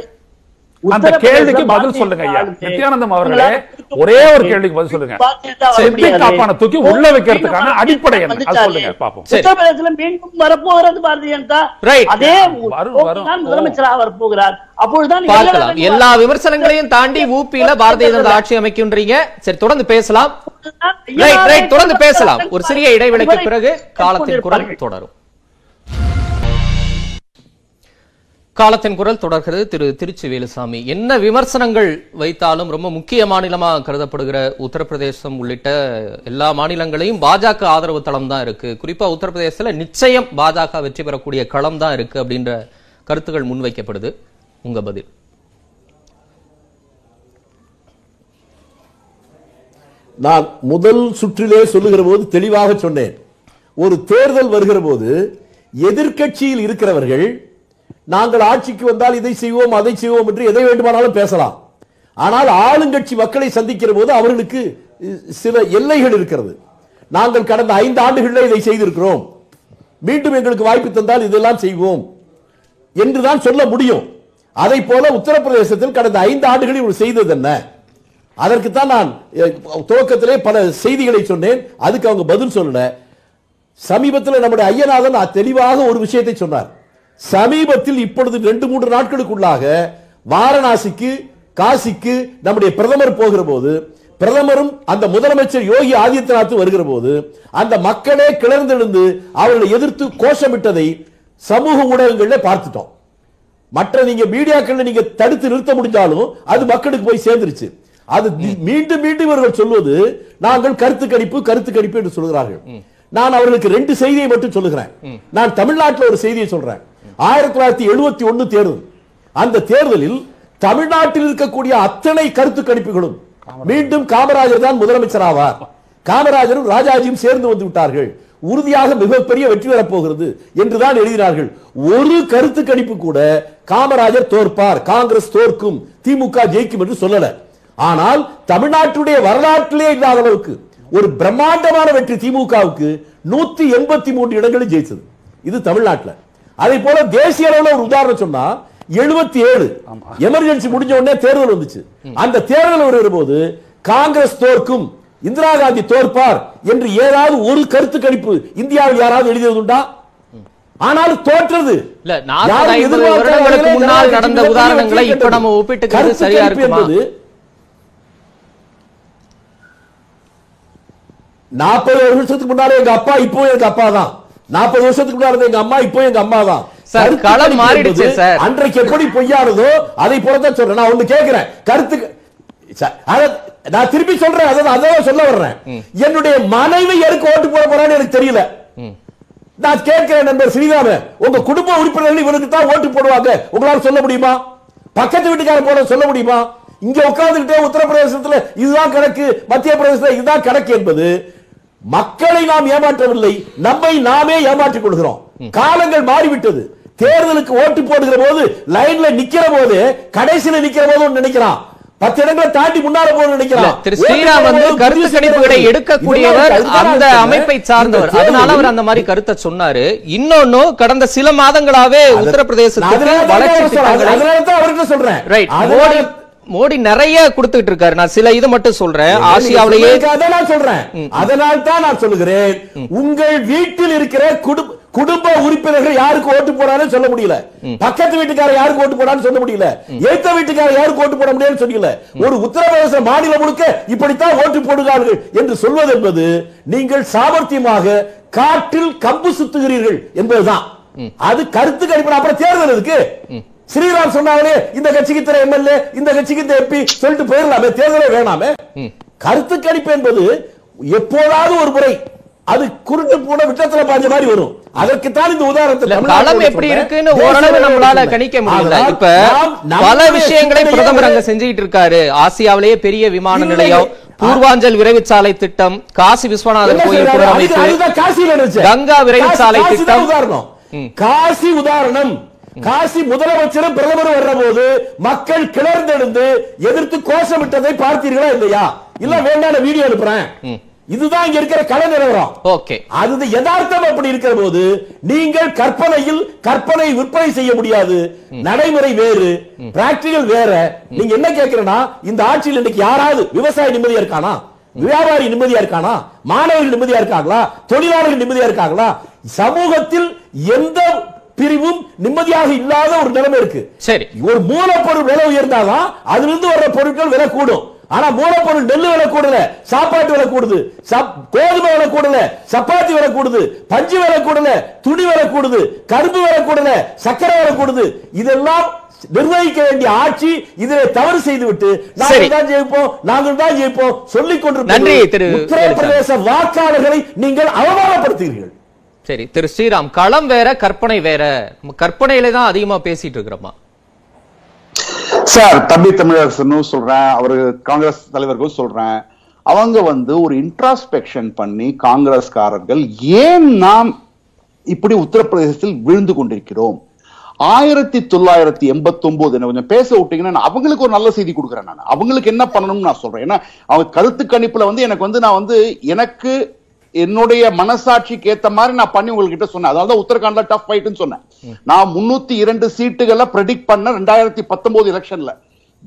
அந்த கேள்விக்கு பதில் சொல்லுங்க ஐயா. நித்யானந்தம் அவர்களே ஒரே ஒரு. கேள்விக்கு பதில் சொல்லுங்க. முடியாது. காப்பான தூக்கி உள்ள வைக்கிறதுக்கான அடிப்படை என்ன? அது. சொல்லுங்க பாப்போம். உத்தரப்பிரதேசத்துல மீண்டும் வரப்போகிறது பாரதிய ஜனதா. அதே முதலமைச்சராக வரப்போகிறார். அப்பொழுதுதான் எல்லா விமர்சனங்களையும் தாண்டி ஊப்பியில பாரதிய ஜனதா ஆட்சி அமைக்கின்றீங்க. சரி தொடர்ந்து பேசலாம். ரைட் ரைட் தொடர்ந்து பேசலாம். ஒரு சிறிய இடைவெளிக்கு பிறகு காலத்தின் குரல் தொடரும். காலத்தின் குரல் தொடர்கிறது திரு திருச்சி வேலுசாமி என்ன விமர்சனங்கள் வைத்தாலும் ரொம்ப முக்கிய மாநிலமா கருதப்படுகிற உத்தரப்பிரதேசம் உள்ளிட்ட எல்லா மாநிலங்களையும் பாஜக ஆதரவு தளம் தான் இருக்கு. குறிப்பா உத்தரப்பிரதேசத்தில் நிச்சயம் பாஜக வெற்றி பெறக்கூடிய களம் தான் இருக்கு அப்படின்ற கருத்துகள் முன்வைக்கப்படுது. உங்க பதில். நான் முதல் சுற்றிலே சொல்லுகிற போது தெளிவாக சொன்னேன். ஒரு தேர்தல் வருகிற போது எதிர்கட்சியில் இருக்கிறவர்கள் நாங்கள் ஆட்சிக்கு வந்தால் இதை செய்வோம் அதை செய்வோம் என்று எதை வேண்டுமானாலும் பேசலாம். ஆனால் ஆளுங்கட்சி மக்களை சந்திக்கிற போது அவர்களுக்கு சில எல்லைகள் இருக்கிறது. நாங்கள் கடந்த ஐந்து ஆண்டுகளில் இதை செய்திருக்கிறோம். மீண்டும் எங்களுக்கு வாய்ப்பு தந்தால் இதெல்லாம் செய்வோம் என்றுதான் சொல்ல முடியும். அதை போல உத்தரப்பிரதேசத்தில் கடந்த ஐந்து ஆண்டுகளில் இவர் செய்தது என்ன? அதற்குத்தான் நான் துவக்கத்திலே பல செய்திகளை சொன்னேன். அதுக்கு அவங்க பதில் சொல்லல. சமீபத்தில் நம்முடைய ஐயநாதன் தெளிவாக ஒரு விஷயத்தை சொன்னார். சமீபத்தில் இப்பொழுது ரெண்டு மூன்று நாட்களுக்குள்ளாக வாரணாசிக்கு காசிக்கு நம்முடைய பிரதமர் போகிற போது பிரதமரும் அந்த முதலமைச்சர் யோகி ஆதித்யநாத் வருகிற போது அந்த மக்களே கிளர்ந்தெழுந்து அவர்களை எதிர்த்து கோஷமிட்டதை சமூக ஊடகங்களில் பார்த்துட்டோம். மற்ற நீங்க மீடியாக்கள் நீங்க தடுத்து நிறுத்த முடிஞ்சாலும் அது மக்களுக்கு போய் சேர்ந்துருச்சு. அது மீண்டும் மீண்டும் இவர்கள் சொல்வது நாங்கள் கருத்து கணிப்பு கருத்து கணிப்பு என்று சொல்கிறார்கள். நான் அவர்களுக்கு ரெண்டு செய்தியை மட்டும் சொல்லுகிறேன். நான் தமிழ்நாட்டில் ஒரு செய்தியை சொல்றேன். ஆயிரத்தி தொள்ளாயிரத்தி எழுபத்தி ஒன்னு தேர்தல். அந்த தேர்தலில் தமிழ்நாட்டில் இருக்கக்கூடிய அத்தனை கருத்து கணிப்புகளும் மீண்டும் காமராஜர் தான் முதலமைச்சர் ஆவார். காமராஜரும் ராஜாஜியும் சேர்ந்து வந்து விட்டார்கள். உறுதியாக மிகப்பெரிய வெற்றி பெறப் போகிறது என்றுதான் எழுதினார்கள். ஒரு கருத்து கணிப்பு கூட காமராஜர் தோற்பார் காங்கிரஸ் தோற்கும் திமுக ஜெயிக்கும் என்று சொல்லல. ஆனால் தமிழ்நாட்டுடைய வரலாற்றிலே இல்லாத அளவுக்கு ஒரு பிரம்மாண்டமான வெற்றி திமுகவுக்கு நூத்தி எண்பத்தி மூன்று இடங்களில் ஜெயிச்சது. இது தமிழ்நாட்டில். அதே போல தேசிய அளவில் ஒரு உதாரணம் சொன்னா எழுபத்தி ஏழு எமர்ஜென்சி முடிஞ்ச உடனே தேர்தல் வந்துச்சு. அந்த தேர்தல் வருகிற போது காங்கிரஸ் தோற்கும் இந்திரா காந்தி தோற்பார் என்று ஏதாவது ஒரு கருத்து கணிப்பு இந்தியாவில் யாராவது எழுதியதுண்டா? ஆனால் தோற்றது. இல்ல, 40, யாரும் 50 எதிர்பார்க்காத வருடங்களுக்கு வகையிலே முன்னால் நடந்த உதாரணங்களை இப்ப. நம்ம கருத்து சரியா? என்பது நாற்பது வருஷத்துக்கு முன்னாலே எங்க அப்பா இப்போ எங்க அப்பா தான். நாற்பது வருஷத்துக்கு முன்னாடி எங்க அம்மா இப்போ எங்க அம்மா தான் சார், களம் மாறிடுச்சு, சார். அன்றைக்கு எப்படி பொய்யானதோ அதை போலதான் சொல்றேன். நான் ஒண்ணு கேட்கிறேன் கருத்து நான் திருப்பி சொல்றேன். அதான் அதான் சொல்ல வர்றேன். என்னுடைய மனைவி யாருக்கு ஓட்டு போட போறான்னு எனக்கு தெரியல. நான் கேட்கிறேன் நண்பர் ஸ்ரீராம. உங்க குடும்ப உறுப்பினர்கள் இவருக்கு தான் ஓட்டு போடுவாங்க. உங்களால சொல்ல முடியுமா? பக்கத்து வீட்டுக்காரர் போல சொல்ல முடியுமா? இங்க உட்கார்ந்துகிட்டே உத்தரப்பிரதேசத்துல இதுதான் கணக்கு மத்திய பிரதேசத்துல இதுதான் கணக்கு என்பது மக்களை நாம் ஏமாற்றவில்லை நம்மை நாமே ஏமாற்றிக் கொள்கிறோம். காலங்கள் மாறிவிட்டது. தேர்தலுக்கு ஓட்டு போடுகிற போது லைன்ல நிக்கிற போது கடைசியில நிக்கிற போது நினைக்கிறான் பத்து இடங்களை தாண்டி முன்னால போக இல்ல, நினைக்கிறான் திரு ஸ்ரீராம் வந்து கருத்து கணிப்புகளை. எடுக்கக்கூடியவர் அந்த அமைப்பை. சார்ந்தவர். அதனால அவர் அந்த மாதிரி கருத்தை சொன்னாரு. இன்னொன்னு கடந்த சில மாதங்களாவே உத்தரப்பிரதேசத்துக்கு வளர்ச்சி அதனால தான் அவர்கிட்ட சொல்றேன். ரைட் மோடி நிறைய கொடுத்துட்டு இருக்காரு. நான் சில இது மட்டும் சொல்றேன். ஆசியாவிலேயே தான் நான் சொல்றேன். அதனால் தான் நான் சொல்லுகிறேன். உங்கள் வீட்டில் இருக்கிற குடும்ப குடும்ப உறுப்பினர்கள் யாருக்கு ஓட்டு போடான்னு சொல்ல முடியல. பக்கத்து வீட்டுக்காரர் யாருக்கு ஓட்டு போடான்னு சொல்ல முடியல. ஏத்த வீட்டுக்காரர் யாருக்கு ஓட்டு போட முடியாதுன்னு சொல்லல ஒரு உத்தரப்பிரதேச மாநிலம் முழுக்க இப்படித்தான் ஓட்டு போடுகிறார்கள் என்று சொல்வது என்பது நீங்கள் சாமர்த்தியமாக காட்டில் கம்பு சுத்துகிறீர்கள் என்பதுதான். அது கருத்து கணிப்பு அப்புறம் தேர்தல் இருக்கு ஸ்ரீராம் சொன்னாங்களே இந்த கட்சிக்கு இத்தனை எம்எல்ஏ இந்த கட்சிக்கு இந்த எம்பி சொல்லிட்டு போயிடலாமே தேர்தலே வேணாமே கருத்து கணிப்பு என்பது எப்போதாவது ஒரு முறை அது குருட்டு போன விட்டத்துல பாஞ்ச மாதிரி வரும் அதற்குத்தான் இந்த உதாரணத்தை இல்ல, தமிழ்நாட்டுல களம் எப்படி. இருக்குன்னு ஓரளவு நம்மளால. கணிக்க முடியல இப்ப பல விஷயங்களை பிரதமர் அங்க செஞ்சுக்கிட்டு இருக்காரு ஆசியாவிலேயே பெரிய விமான. நிலையம் பூர்வாஞ்சல் விரைவுச்சாலை திட்டம் காசி விஸ்வநாதர் கோயில் புனரமைப்பு. கங்கா தான் திட்டம். காசி உதாரணம் காசி முதலமைச்சரும் பிரதமரும் வர்ற போது மக்கள் கிளர்ந்தெழுந்து எதிர்த்து கோஷமிட்டதை பார்த்தீர்களா இல்லையா? இல்ல வேண்டாம் வீடியோ அனுப்புறேன். இதுதான் இங்க இருக்கிற கலை நிலவரம். ஓகே. அது யதார்த்தம் அப்படி இருக்கிற போது நீங்கள் கற்பனையில் கற்பனை விற்பனை செய்ய முடியாது. நடைமுறை வேறு. பிராக்டிகல் வேற. நீங்க என்ன கேக்குறேன்னா இந்த ஆட்சியில் இன்னைக்கு யாராவது விவசாயி நிம்மதியா இருக்கானா? வியாபாரி நிம்மதியா இருக்கானா? மாணவர்கள் நிம்மதியா இருக்காங்களா? தொழிலாளர்கள் நிம்மதியா இருக்காங்களா? சமூகத்தில் எந்த பிரிவும் நிம்மதியாக இல்லாத ஒரு நிலைமை இருக்கு. சரி. ஒரு மூலப்பொருள் விலை உயர்ந்தாதான் அதுல இருந்து வர்ற பொருட்கள் விலை கூடும். ஆனா மூலப்பொருள் நெல்லு விலை கூடல சாப்பாட்டு விலை கூடுது. கோதுமை விலை கூடல சப்பாத்தி விலை கூடுது. பஞ்சு விலை கூடல துணி விலை கூடுது. கரும்பு விலை கூடல சக்கரை விலை கூடுது. இதெல்லாம் நிர்வகிக்க வேண்டிய ஆட்சி இதிலே தவறு செய்துவிட்டு. நாங்கள் தான் ஜெயிப்போம் நாங்கள் தான் ஜெயிப்போம் சொல்லிக் கொண்டிருப்பது உத்தரப்பிரதேச வாக்காளர்களை நீங்கள் அவமானப்படுத்துகிறீர்கள். சரி திரு ஸ்ரீராம் களம் வேற கற்பனை வேற. நம்ம கற்பனையில தான் அதிகமா பேசிட்டு இருக்கிறோமா? சார் தம்பி தமிழரசனும் சொல்றேன் அவரு காங்கிரஸ் தலைவர்களும் சொல்றேன். அவங்க வந்து ஒரு இன்ட்ராஸ்பெக்ஷன் பண்ணி காங்கிரஸ்காரர்கள் ஏன் நாம் இப்படி உத்தரப்பிரதேசத்தில் விழுந்து கொண்டிருக்கிறோம்? ஆயிரத்தி தொள்ளாயிரத்தி எண்பத்தி ஒன்பது என்ன கொஞ்சம் பேச விட்டீங்கன்னா நான் அவங்களுக்கு ஒரு நல்ல செய்தி கொடுக்குறேன் நான். அவங்களுக்கு என்ன பண்ணணும்னு நான் சொல்றேன். ஏன்னா அவங்க கருத்து கணிப்புல வந்து எனக்கு வந்து நான் வந்து எனக்கு என்னுடைய மனசாட்சிக்கு ஏத்த மாதிரி நான் பண்ணி உங்ககிட்ட சொன்னேன். அதாவது உத்தரகாண்ட்ல டஃப் ஃபைட்னு சொன்னேன். நான் முன்னூத்தி இரண்டு சீட்டுகளை ப்ரெடிக்ட் பண்ண ரெண்டாயிரத்தி பத்தொன்பது எலெக்ஷன்ல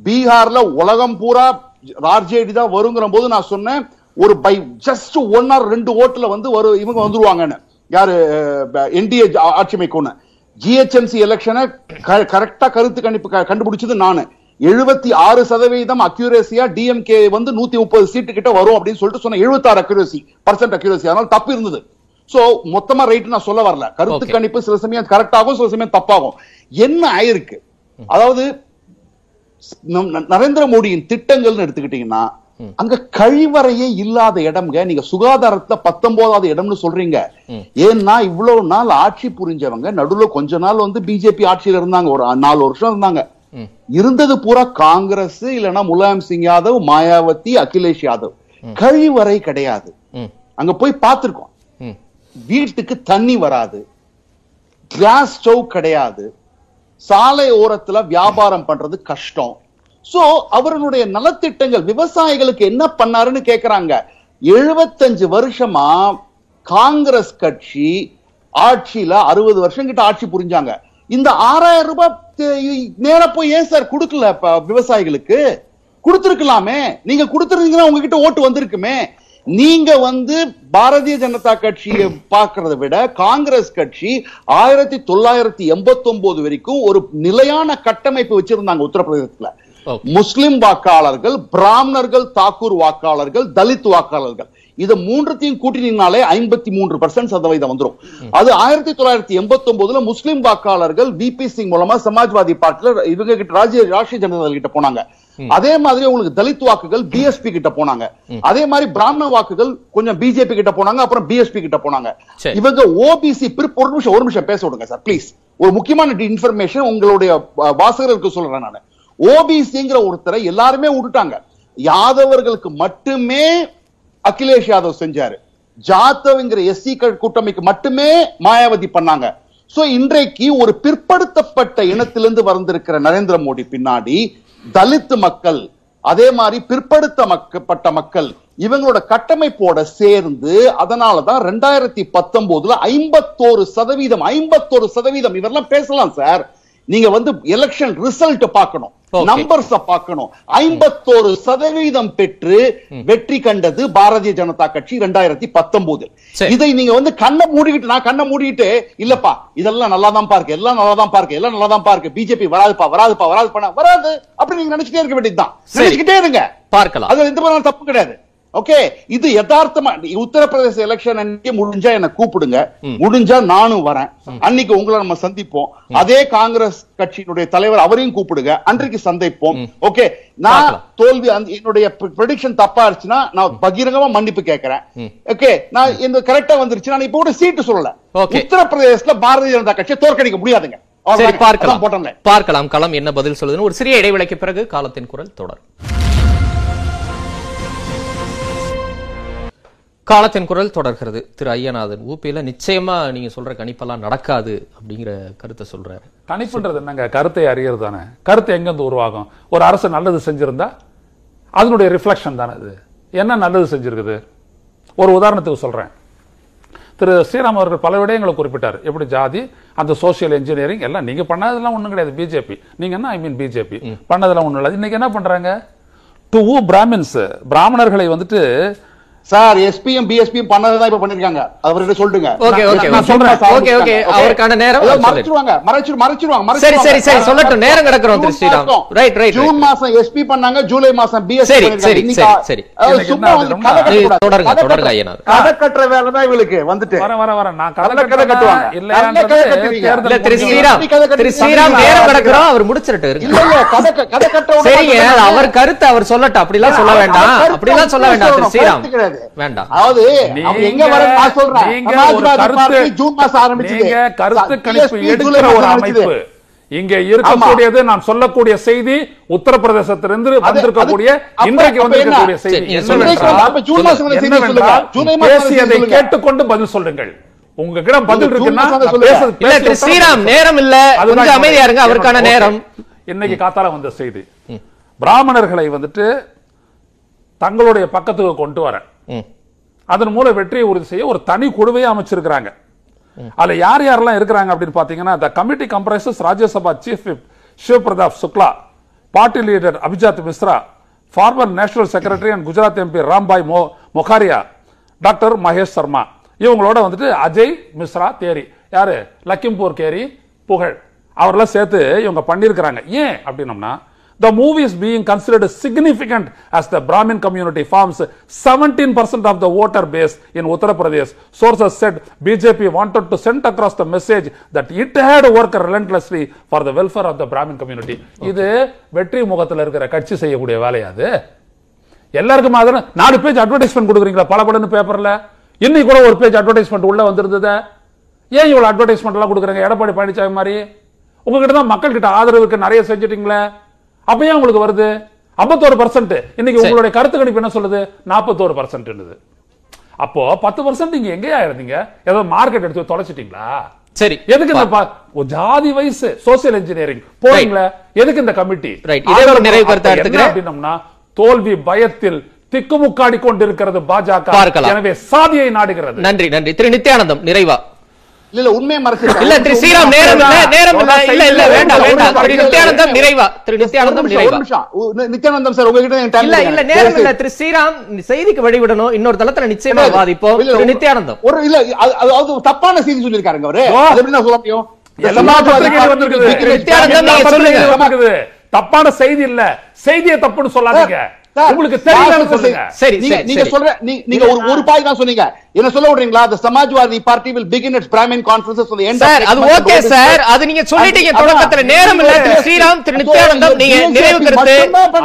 பீகார்ல உலகம் பூரா ஆர்ஜேடி தான் வருங்கிற போது நான் சொன்னேன் ஒரு பை ஜஸ்ட் ஒன் ஆர் ரெண்டு ஓட்டுல வந்து வரும் இவங்க வந்துருவாங்கன்னு. யாரு என்டிஏ ஆட்சி அமைக்கும்னு ஜிஹெச்எம்சி எலெக்ஷனை கரெக்டா கருத்து கணிப்பு க- கண்டுபிடிச்சது நானு. எழுபத்தி ஆறு சதவீதம் அக்யூரேசியா டிஎம்கே வந்து நூத்தி முப்பது சீட்டு கிட்ட வரும் அப்படின்னு சொல்லிட்டு சொன்ன எழுபத்தாறு அக்யூரேசி பர்சன்ட் அக்யூரேசி அதனால தப்பு இருந்தது. சோ மொத்தமா ரைட் நான் சொல்ல வரல. கருத்து. கணிப்பு சில சமயம் கரெக்ட் ஆகும் சில சமயம் தப்பாகும். என்ன ஆயிருக்கு? அதாவது நரேந்திர மோடியின் திட்டங்கள்னு எடுத்துக்கிட்டீங்கன்னா அங்க கழிவறையே இல்லாத இடம்ங்க. நீங்க சுகாதாரத்துல பத்தொன்பதாவது இடம்னு சொல்றீங்க. ஏன்னா இவ்வளவு நாள் ஆட்சி புரிஞ்சவங்க நடுவுல கொஞ்ச நாள் வந்து பிஜேபி ஆட்சியில இருந்தாங்க. ஒரு நாலு வருஷம் இருந்தாங்க. இருந்தது பூரா காங்கிரஸ் இல்லைன்னா முலாயம் சிங் யாதவ் மாயாவதி அகிலேஷ் யாதவ். கழிவறை கிடையாது. அங்க போய் பார்த்திருக்கோம். வீட்டுக்கு தண்ணி வராது. கிளாஸ் ஸ்டவ் கிடையாது. சாலை ஓரத்துல வியாபாரம் பண்றது கஷ்டம். சோ அவர்களுடைய நலத்திட்டங்கள் விவசாயிகளுக்கு என்ன பண்ணாருன்னு கேக்குறாங்க. எழுபத்தஞ்சு வருஷமா காங்கிரஸ் கட்சி ஆட்சியில அறுபது வருஷம் கிட்ட ஆட்சி புரிஞ்சாங்க. இந்த ஆறாயிரம் ரூபாய் நேரா போய் ஏன் சார் கொடுக்கல விவசாயிகளுக்கு? கொடுத்திருக்கலாமே. நீங்க கொடுத்திருந்தீங்கன்னா உங்ககிட்ட ஓட்டு வந்திருக்குமே. நீங்க வந்து பாரதிய ஜனதா கட்சியை பார்க்கறத விட காங்கிரஸ் கட்சி ஆயிரத்தி தொள்ளாயிரத்தி எண்பத்தி ஒன்பது வரைக்கும் ஒரு நிலையான கட்டமைப்பு வச்சிருந்தாங்க உத்தரப்பிரதேசத்துல. முஸ்லிம் வாக்காளர்கள் பிராமணர்கள் தாக்கூர் வாக்காளர்கள் தலித் வாக்காளர்கள். இது மூன்றத்தையும் கூட்டினீங்கனாலே ஐம்பத்தி மூன்று பர்சன்ட் சதவீதம் வந்துரும். அது ஆயிரத்தி தொள்ளாயிரத்தி எண்பத்தி ஒன்பதுல முஸ்லிம் வாக்காளர்கள் விபி சிங் மூலமா சமாஜ்வாதி பார்ட்டில இவங்க கிட்ட ராஜ்ய ராஷ்டிரிய ஜனதா கிட்ட போனாங்க. அதே மாதிரி உங்களுக்கு தலித் வாக்குகள் பிஎஸ்பி கிட்ட போனாங்க. அதே மாதிரி பிராமண வாக்குகள் கொஞ்சம் பிஜேபி கிட்ட போனாங்க அப்புறம் பிஎஸ்பி கிட்ட போனாங்க. இவங்க ஓபிசி ஒரு நிமிஷம் ஒரு நிமிஷம் பேச விடுங்க சார் ப்ளீஸ் ஒரு முக்கியமான இன்ஃபர்மேஷன் உங்களுடைய வாசகர்களுக்கு சொல்றேன் நான். ஓபிசிங்கிற ஒருத்தரை எல்லாருமே விட்டுட்டாங்க. யாதவர்களுக்கு மட்டுமே அகிலேஷ் யாதவ் செஞ்சாரு. ஜாதவ்ங்கிற எஸ்சி கூட்டமைக்கு மட்டுமே மாயாவதி பண்ணாங்க. சோ இன்றைக்கு ஒரு பிற்படுத்தப்பட்ட இனத்திலிருந்து வந்திருக்கிற நரேந்திர மோடி பின்னாடி தலித் மக்கள் அதே மாதிரி பிற்படுத்த மக்கப்பட்ட மக்கள் இவங்களோட கட்டமைப்போட சேர்ந்து அதனாலதான் ரெண்டாயிரத்தி பத்தொன்பதுல ஐம்பத்தோரு சதவீதம் ஐம்பத்தோரு சதவீதம் இவரெல்லாம் பேசலாம் சார். நீங்க வந்து எலெக்ஷன் ரிசல்ட் பார்க்கணும். நம்பர்ஸ் பார்க்கணும். ஐம்பத்தோரு சதவீதம் பெற்று வெற்றி கண்டது பாரதிய ஜனதா கட்சி இரண்டாயிரத்தி பத்தொன்பதில் சரி. இதை நீங்க வந்து கண்ணை மூடிக்கிட்டு நான் கண்ணை மூடிட்டு இல்லப்பா இதெல்லாம் நல்லா தான் பாருக்கு எல்லாம் நல்லா தான் பாருக்கு எல்லாம் நல்லா தான் பாருக்கு பிஜேபி வராதுப்பா வராதுப்பா வராதுப்பா வராது அப்படி நீங்க நினைச்சிட்டே இருக்க வேண்டியதுதான். நினைச்சுக்கிட்டே இருங்க. பார்க்கலாம். அது எந்த தப்பு கிடையாது. ஓகே இது யதார்த்தமா உத்தரப்பிரதேச எலெக்ஷன் அன்னைக்கு முடிஞ்சா என்ன கூப்பிடுங்க. முடிஞ்சா நானும் வரேன். அன்னைக்கு உங்களை நம்ம சந்திப்போம். அதே காங்கிரஸ் கட்சியினுடைய தலைவர் அவரையும் கூப்பிடுங்க. அன்றைக்கு சந்திப்போம். ஓகே நான். தோல்வி என்னுடைய ப்ரெடிக்ஷன் தப்பா இருந்துச்சுன்னா நான் பகிரங்கமா மன்னிப்பு கேட்கிறேன். ஓகே நான் இந்த கரெக்டா வந்துருச்சு. நான் இப்போ கூட சீட்டு சொல்லல. உத்தரப்பிரதேசத்துல பாரதிய ஜனதா கட்சியை தோற்கடிக்க முடியாதுங்க. சரி. பார்க்கலாம். பார்க்கலாம். களம் என்ன பதில் சொல்லுதுன்னு ஒரு சிறிய இடைவேளைக்கு பிறகு காலத்தின் குரல் தொடர் காலத்தின் குரல் தொடர்கிறது. திரு ஐயநாதன் ஊபியில நிச்சயமா நீங்க சொல்ற கணிப்பெல்லாம் நடக்காது அப்படிங்கிற கருத்தை சொல்றாரு. கணிப்புன்றது என்னங்க? கருத்தை அறியறது தானே. கருத்து எங்கேருந்து உருவாகும்? ஒரு அரசு நல்லது செஞ்சிருந்தா அதனுடைய ரிஃப்ளெக்ஷன் தானே இது. என்ன நல்லது செஞ்சிருக்குது? ஒரு உதாரணத்துக்கு சொல்றேன். திரு ஸ்ரீராம் அவர்கள் பல விடயங்களை குறிப்பிட்டார். எப்படி ஜாதி அந்த சோஷியல் இன்ஜினியரிங் எல்லாம் நீங்க பண்ணதெல்லாம் ஒண்ணும் கிடையாது பிஜேபி நீங்க என்ன ஐ மீன் பிஜேபி பண்ணதெல்லாம் ஒண்ணும் இல்லை. இன்னைக்கு என்ன பண்றாங்க? டு பிராமின்ஸ் பிராமணர்களை வந்துட்டு சார் எஸ்பியும் பிஎஸ்பியும் பண்ணதான் இப்ப பண்ணிருக்காங்க அவர்கிட்ட சொல்லிட்டுங்க ஓகே ஓகே நான் சொல்றேன் ஓகே ஓகே okay? அவருக்கான நேரம் அதாவது சொல்லுங்க. மறைச்சிருவாங்க மறைச்சிரு மறைச்சிருவாங்க சரி. சரி, சரி, சொல்லட்டும். நேரம் கிடக்கிறோம், திரு ஸ்ரீராம். Right, right, June. மாசம் எஸ்பி பண்ணாங்க ஜூலை மாசம் பிஎஸ்பி சரி, சரி, சரி, சரி. தொடருங்க, தொடருங்க, கட்டுற- ஐயனார். கதை கட்டுற வேலை தான் இவளுக்கு வந்துட்டு வர வர வர நான் கதை கதை கட்டுவாங்க. இல்ல திரு ஸ்ரீராம் திரு ஸ்ரீராம் நேரம்? கிடக்கிறோம் அவர் முடிச்சிட்டு இல்ல இருங்க இல்ல கதை கதை கட்ட சரிங்க அவர் கருத்து அவர் சொல்லட்டும் அப்படிலாம் சொல்ல அவர் வேண்டாம் கருத்து அப்படிலாம் சொல்ல வேண்டாம் திரு ஸ்ரீராம் கிடையாது. வேண்டாம். அதாவது எங்க வர நான் சொல்றேன். கருத்து பார்ட்டி ஜூன் மாசம் ஆரம்பிச்சது. நீங்க கருத்து கணிப்பு எடுக்கிற ஒரு அமைப்பு. ஆரம்பிச்சது. இங்க இருக்கக்கூடியது நான் சொல்லக்கூடிய செய்தி உத்தரப்பிரதேசத்திலிருந்து வந்திருக்கக்கூடிய இன்றைக்கு வந்திருக்கக்கூடிய? செய்தி. பேசியதை. கேட்டுக்கொண்டு பதில் சொல்லுங்கள். உங்ககிட்ட பதில் இருக்குன்னா ஸ்ரீராம். நேரம் இல்ல. கொஞ்சம் அமைதியா இருங்க அவருக்கான. நேரம். இன்னைக்கு காத்தால வந்த செய்தி. பிராமணர்களை வந்துட்டு தங்களுடைய பக்கத்துக்கு கொண்டு வர ம். அதன் மூலம் வெற்றியை உறுதி செய்ய ஒரு தனி குழுவையே அமைச்சிருக்கிறாங்க. அதுல யார் யாரெல்லாம் இருக்கிறாங்க அப்படின்னு பாத்தீங்கன்னா the committee comprises Rajya Sabha chief whip Shiva Pratap Shukla party leader Abhijat Mishra former national secretary and Gujarat MP Rambhai மோ மொகாரியா டாக்டர் மகேஷ் சர்மா இவங்களோட வந்துட்டு அஜய் மிஸ்ரா தேரி. யாரு? லக்கிம்பூர் கேரி புகழ். அவரெல்லாம் சேர்த்து இவங்க பண்ணியிருக்கிறாங்க. ஏன் அப்படின்னம்னா The move is being considered significant as the Brahmin community forms 17% of the voter base in Uttar Pradesh. Sources said BJP wanted to send across the message that it had worked relentlessly for the welfare of the Brahmin community. இது வெற்றி முகத்தில் இருக்கிற கட்சி செய்யக்கூடிய வேலையாது எல்லாருக்கும் மாதிரி நாலு page advertisement கொடுக்குறீங்களா பல படன்னு பேப்பர்ல இன்னைக்கு கூட ஒரு பேஜ் அட்வர்டைஸ்மெண்ட் உள்ள வந்திருந்தது ஏன் இவ்வளவு அட்வர்டைஸ்மெண்ட் எல்லாம் கொடுக்குறாங்க எடப்பாடி பழனிசாமி மாதிரி உங்ககிட்ட தான் மக்கள் கிட்ட ஆதரவுக்கு நிறைய செஞ்சுட்டீங்களே அப்ப ஏன் உங்களுக்கு வருது? 51% பர்சன்ட் இன்னைக்கு. உங்களுடைய கருத்து கணிப்பு என்ன சொல்லுது? 41% பர்சன்ட் அப்போ பத்து பர்சன்ட் நீங்க எங்கேயா இருந்தீங்க ஏதோ மார்க்கெட் எடுத்து தொலைச்சிட்டீங்களா? சரி. எதுக்கு இந்த ஜாதி வயசு சோசியல் இன்ஜினியரிங் போறீங்களா? எதுக்கு இந்த கமிட்டி நிறைவு கருத்தை எடுத்துக்கிறேன். அப்படின்னம்னா தோல்வி பயத்தில் திக்குமுக்காடி கொண்டிருக்கிறது பாஜக. எனவே சாதியை நாடுகிறது. நன்றி நன்றி. திரு நித்யானந்தம் நிறைவா? இல்ல உண்மையை மறைச்சிருக்காங்க. இல்ல திரு ஸ்ரீராம் நேரம் இல்ல நேரம் இல்ல இல்ல இல்ல வேண்டாம் வேண்டாம். திரு நித்யானந்தம் நிறைவா? திரு நித்யானந்தம் நிறைவா? நித்யானந்தம் சார் உங்ககிட்ட இல்ல. இல்ல நேரம் இல்ல. திரு ஸ்ரீராம் செய்திக்கு வழிவிடணும். இன்னொரு தளத்துல நிச்சயமா வாதிப்போம். திரு நித்யானந்தம். ஒரு இல்ல அது- தப்பான செய்தி சொல்லிருக்காருங்க அவரு. அது எப்படி நான் சொல்ல முடியும்? நித்யானந்தம். தப்பான செய்தி இல்ல. செய்தியை தப்புன்னு சொல்லாதீங்க. உங்களுக்கு தெரியலன்னு நான் சொல்ற சொல்லுங்க. செய்தி- சரி, நீங்க. சொல்ற ஒரு ஒரு பாய் தான் சொன்னீங்க. என்ன சொல்ல விடுறீங்களா? The Samajwadi party will begin its Brahmin conferences on the end sir அது ஓகே சார். அது நீங்க சொல்லிட்டீங்க. தொடக்கத்துல. நேரம் இல்ல. திரு ஸ்ரீராம் திரு நித்யானந்தம் நீங்க நிறைவு கருத்து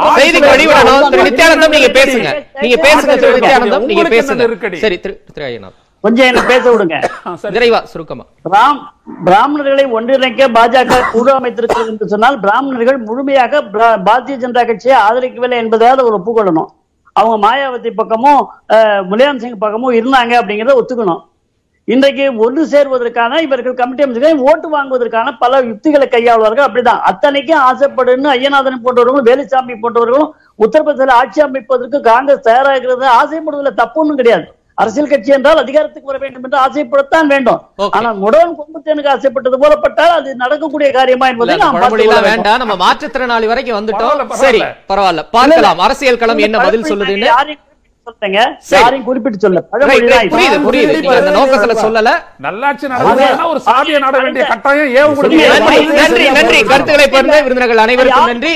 ஆட்சி வழிவிடணும் திரு. நித்யானந்தம் நீங்க பேசுங்க. நீங்க பேசுங்க திரு நித்யானந்தம் நீங்க பேசுங்க? சரி திரு திரு ஐயனார். கொஞ்சம் என்ன பேச விடுங்க. நிறைவா சுருக்கமா. பிராம் பிராமணர்களை ஒன்றிணைக்க பாஜக குழு அமைத்திருக்கிறது என்று சொன்னால் பிராமணர்கள் முழுமையாக பிரா- பாரதிய ஜனதா கட்சியை ஆதரிக்கவில்லை என்பதையாவது ஒரு ஒப்புக்கொள்ளணும். அவங்க மாயாவதி பக்கமும் முலாயம் சிங் பக்கமும் இருந்தாங்க அப்படிங்கறத ஒத்துக்கணும். இன்றைக்கு ஒன்று சேர்வதற்கான இவர்கள் கமிட்டி அமைச்சர்கள் ஓட்டு வாங்குவதற்கான பல யுக்திகளை கையாளுவார்கள் அப்படிதான். அத்தனைக்கும் ஆசைப்படுன்னு ஐயநாதன் போன்றவர்களும் வேலுசாமி போன்றவர்களும் உத்தரப்பிரதேச ஆட்சி அமைப்பதற்கு காங்கிரஸ் தயாராகிறது ஆசைப்படுவதில் தப்பு ஒண்ணும் கிடையாது. அரசியல் கட்சி என்றால் அதிகாரத்துக்கு வர வேண்டும் என்று ஆசைப்படத்தான் வேண்டும். ஆனால் முடவன் கொம்புத்தேனுக்கு ஆசைப்பட்டது போலப்பட்டால் அது நடக்கக்கூடிய காரியமா என்பதை நாம் வேண்டும். நம்ம மாற்றுத்திறனாளி வரைக்கும் வந்துட்டோம். சரி பரவாயில்ல. பார்க்கலாம். அரசியல் களம் என்ன பதில் சொல்லுதுன்னு? கருத்துக்களை பகிர்ந்த விருந்தினர்கள் அனைவருக்கும் நன்றி.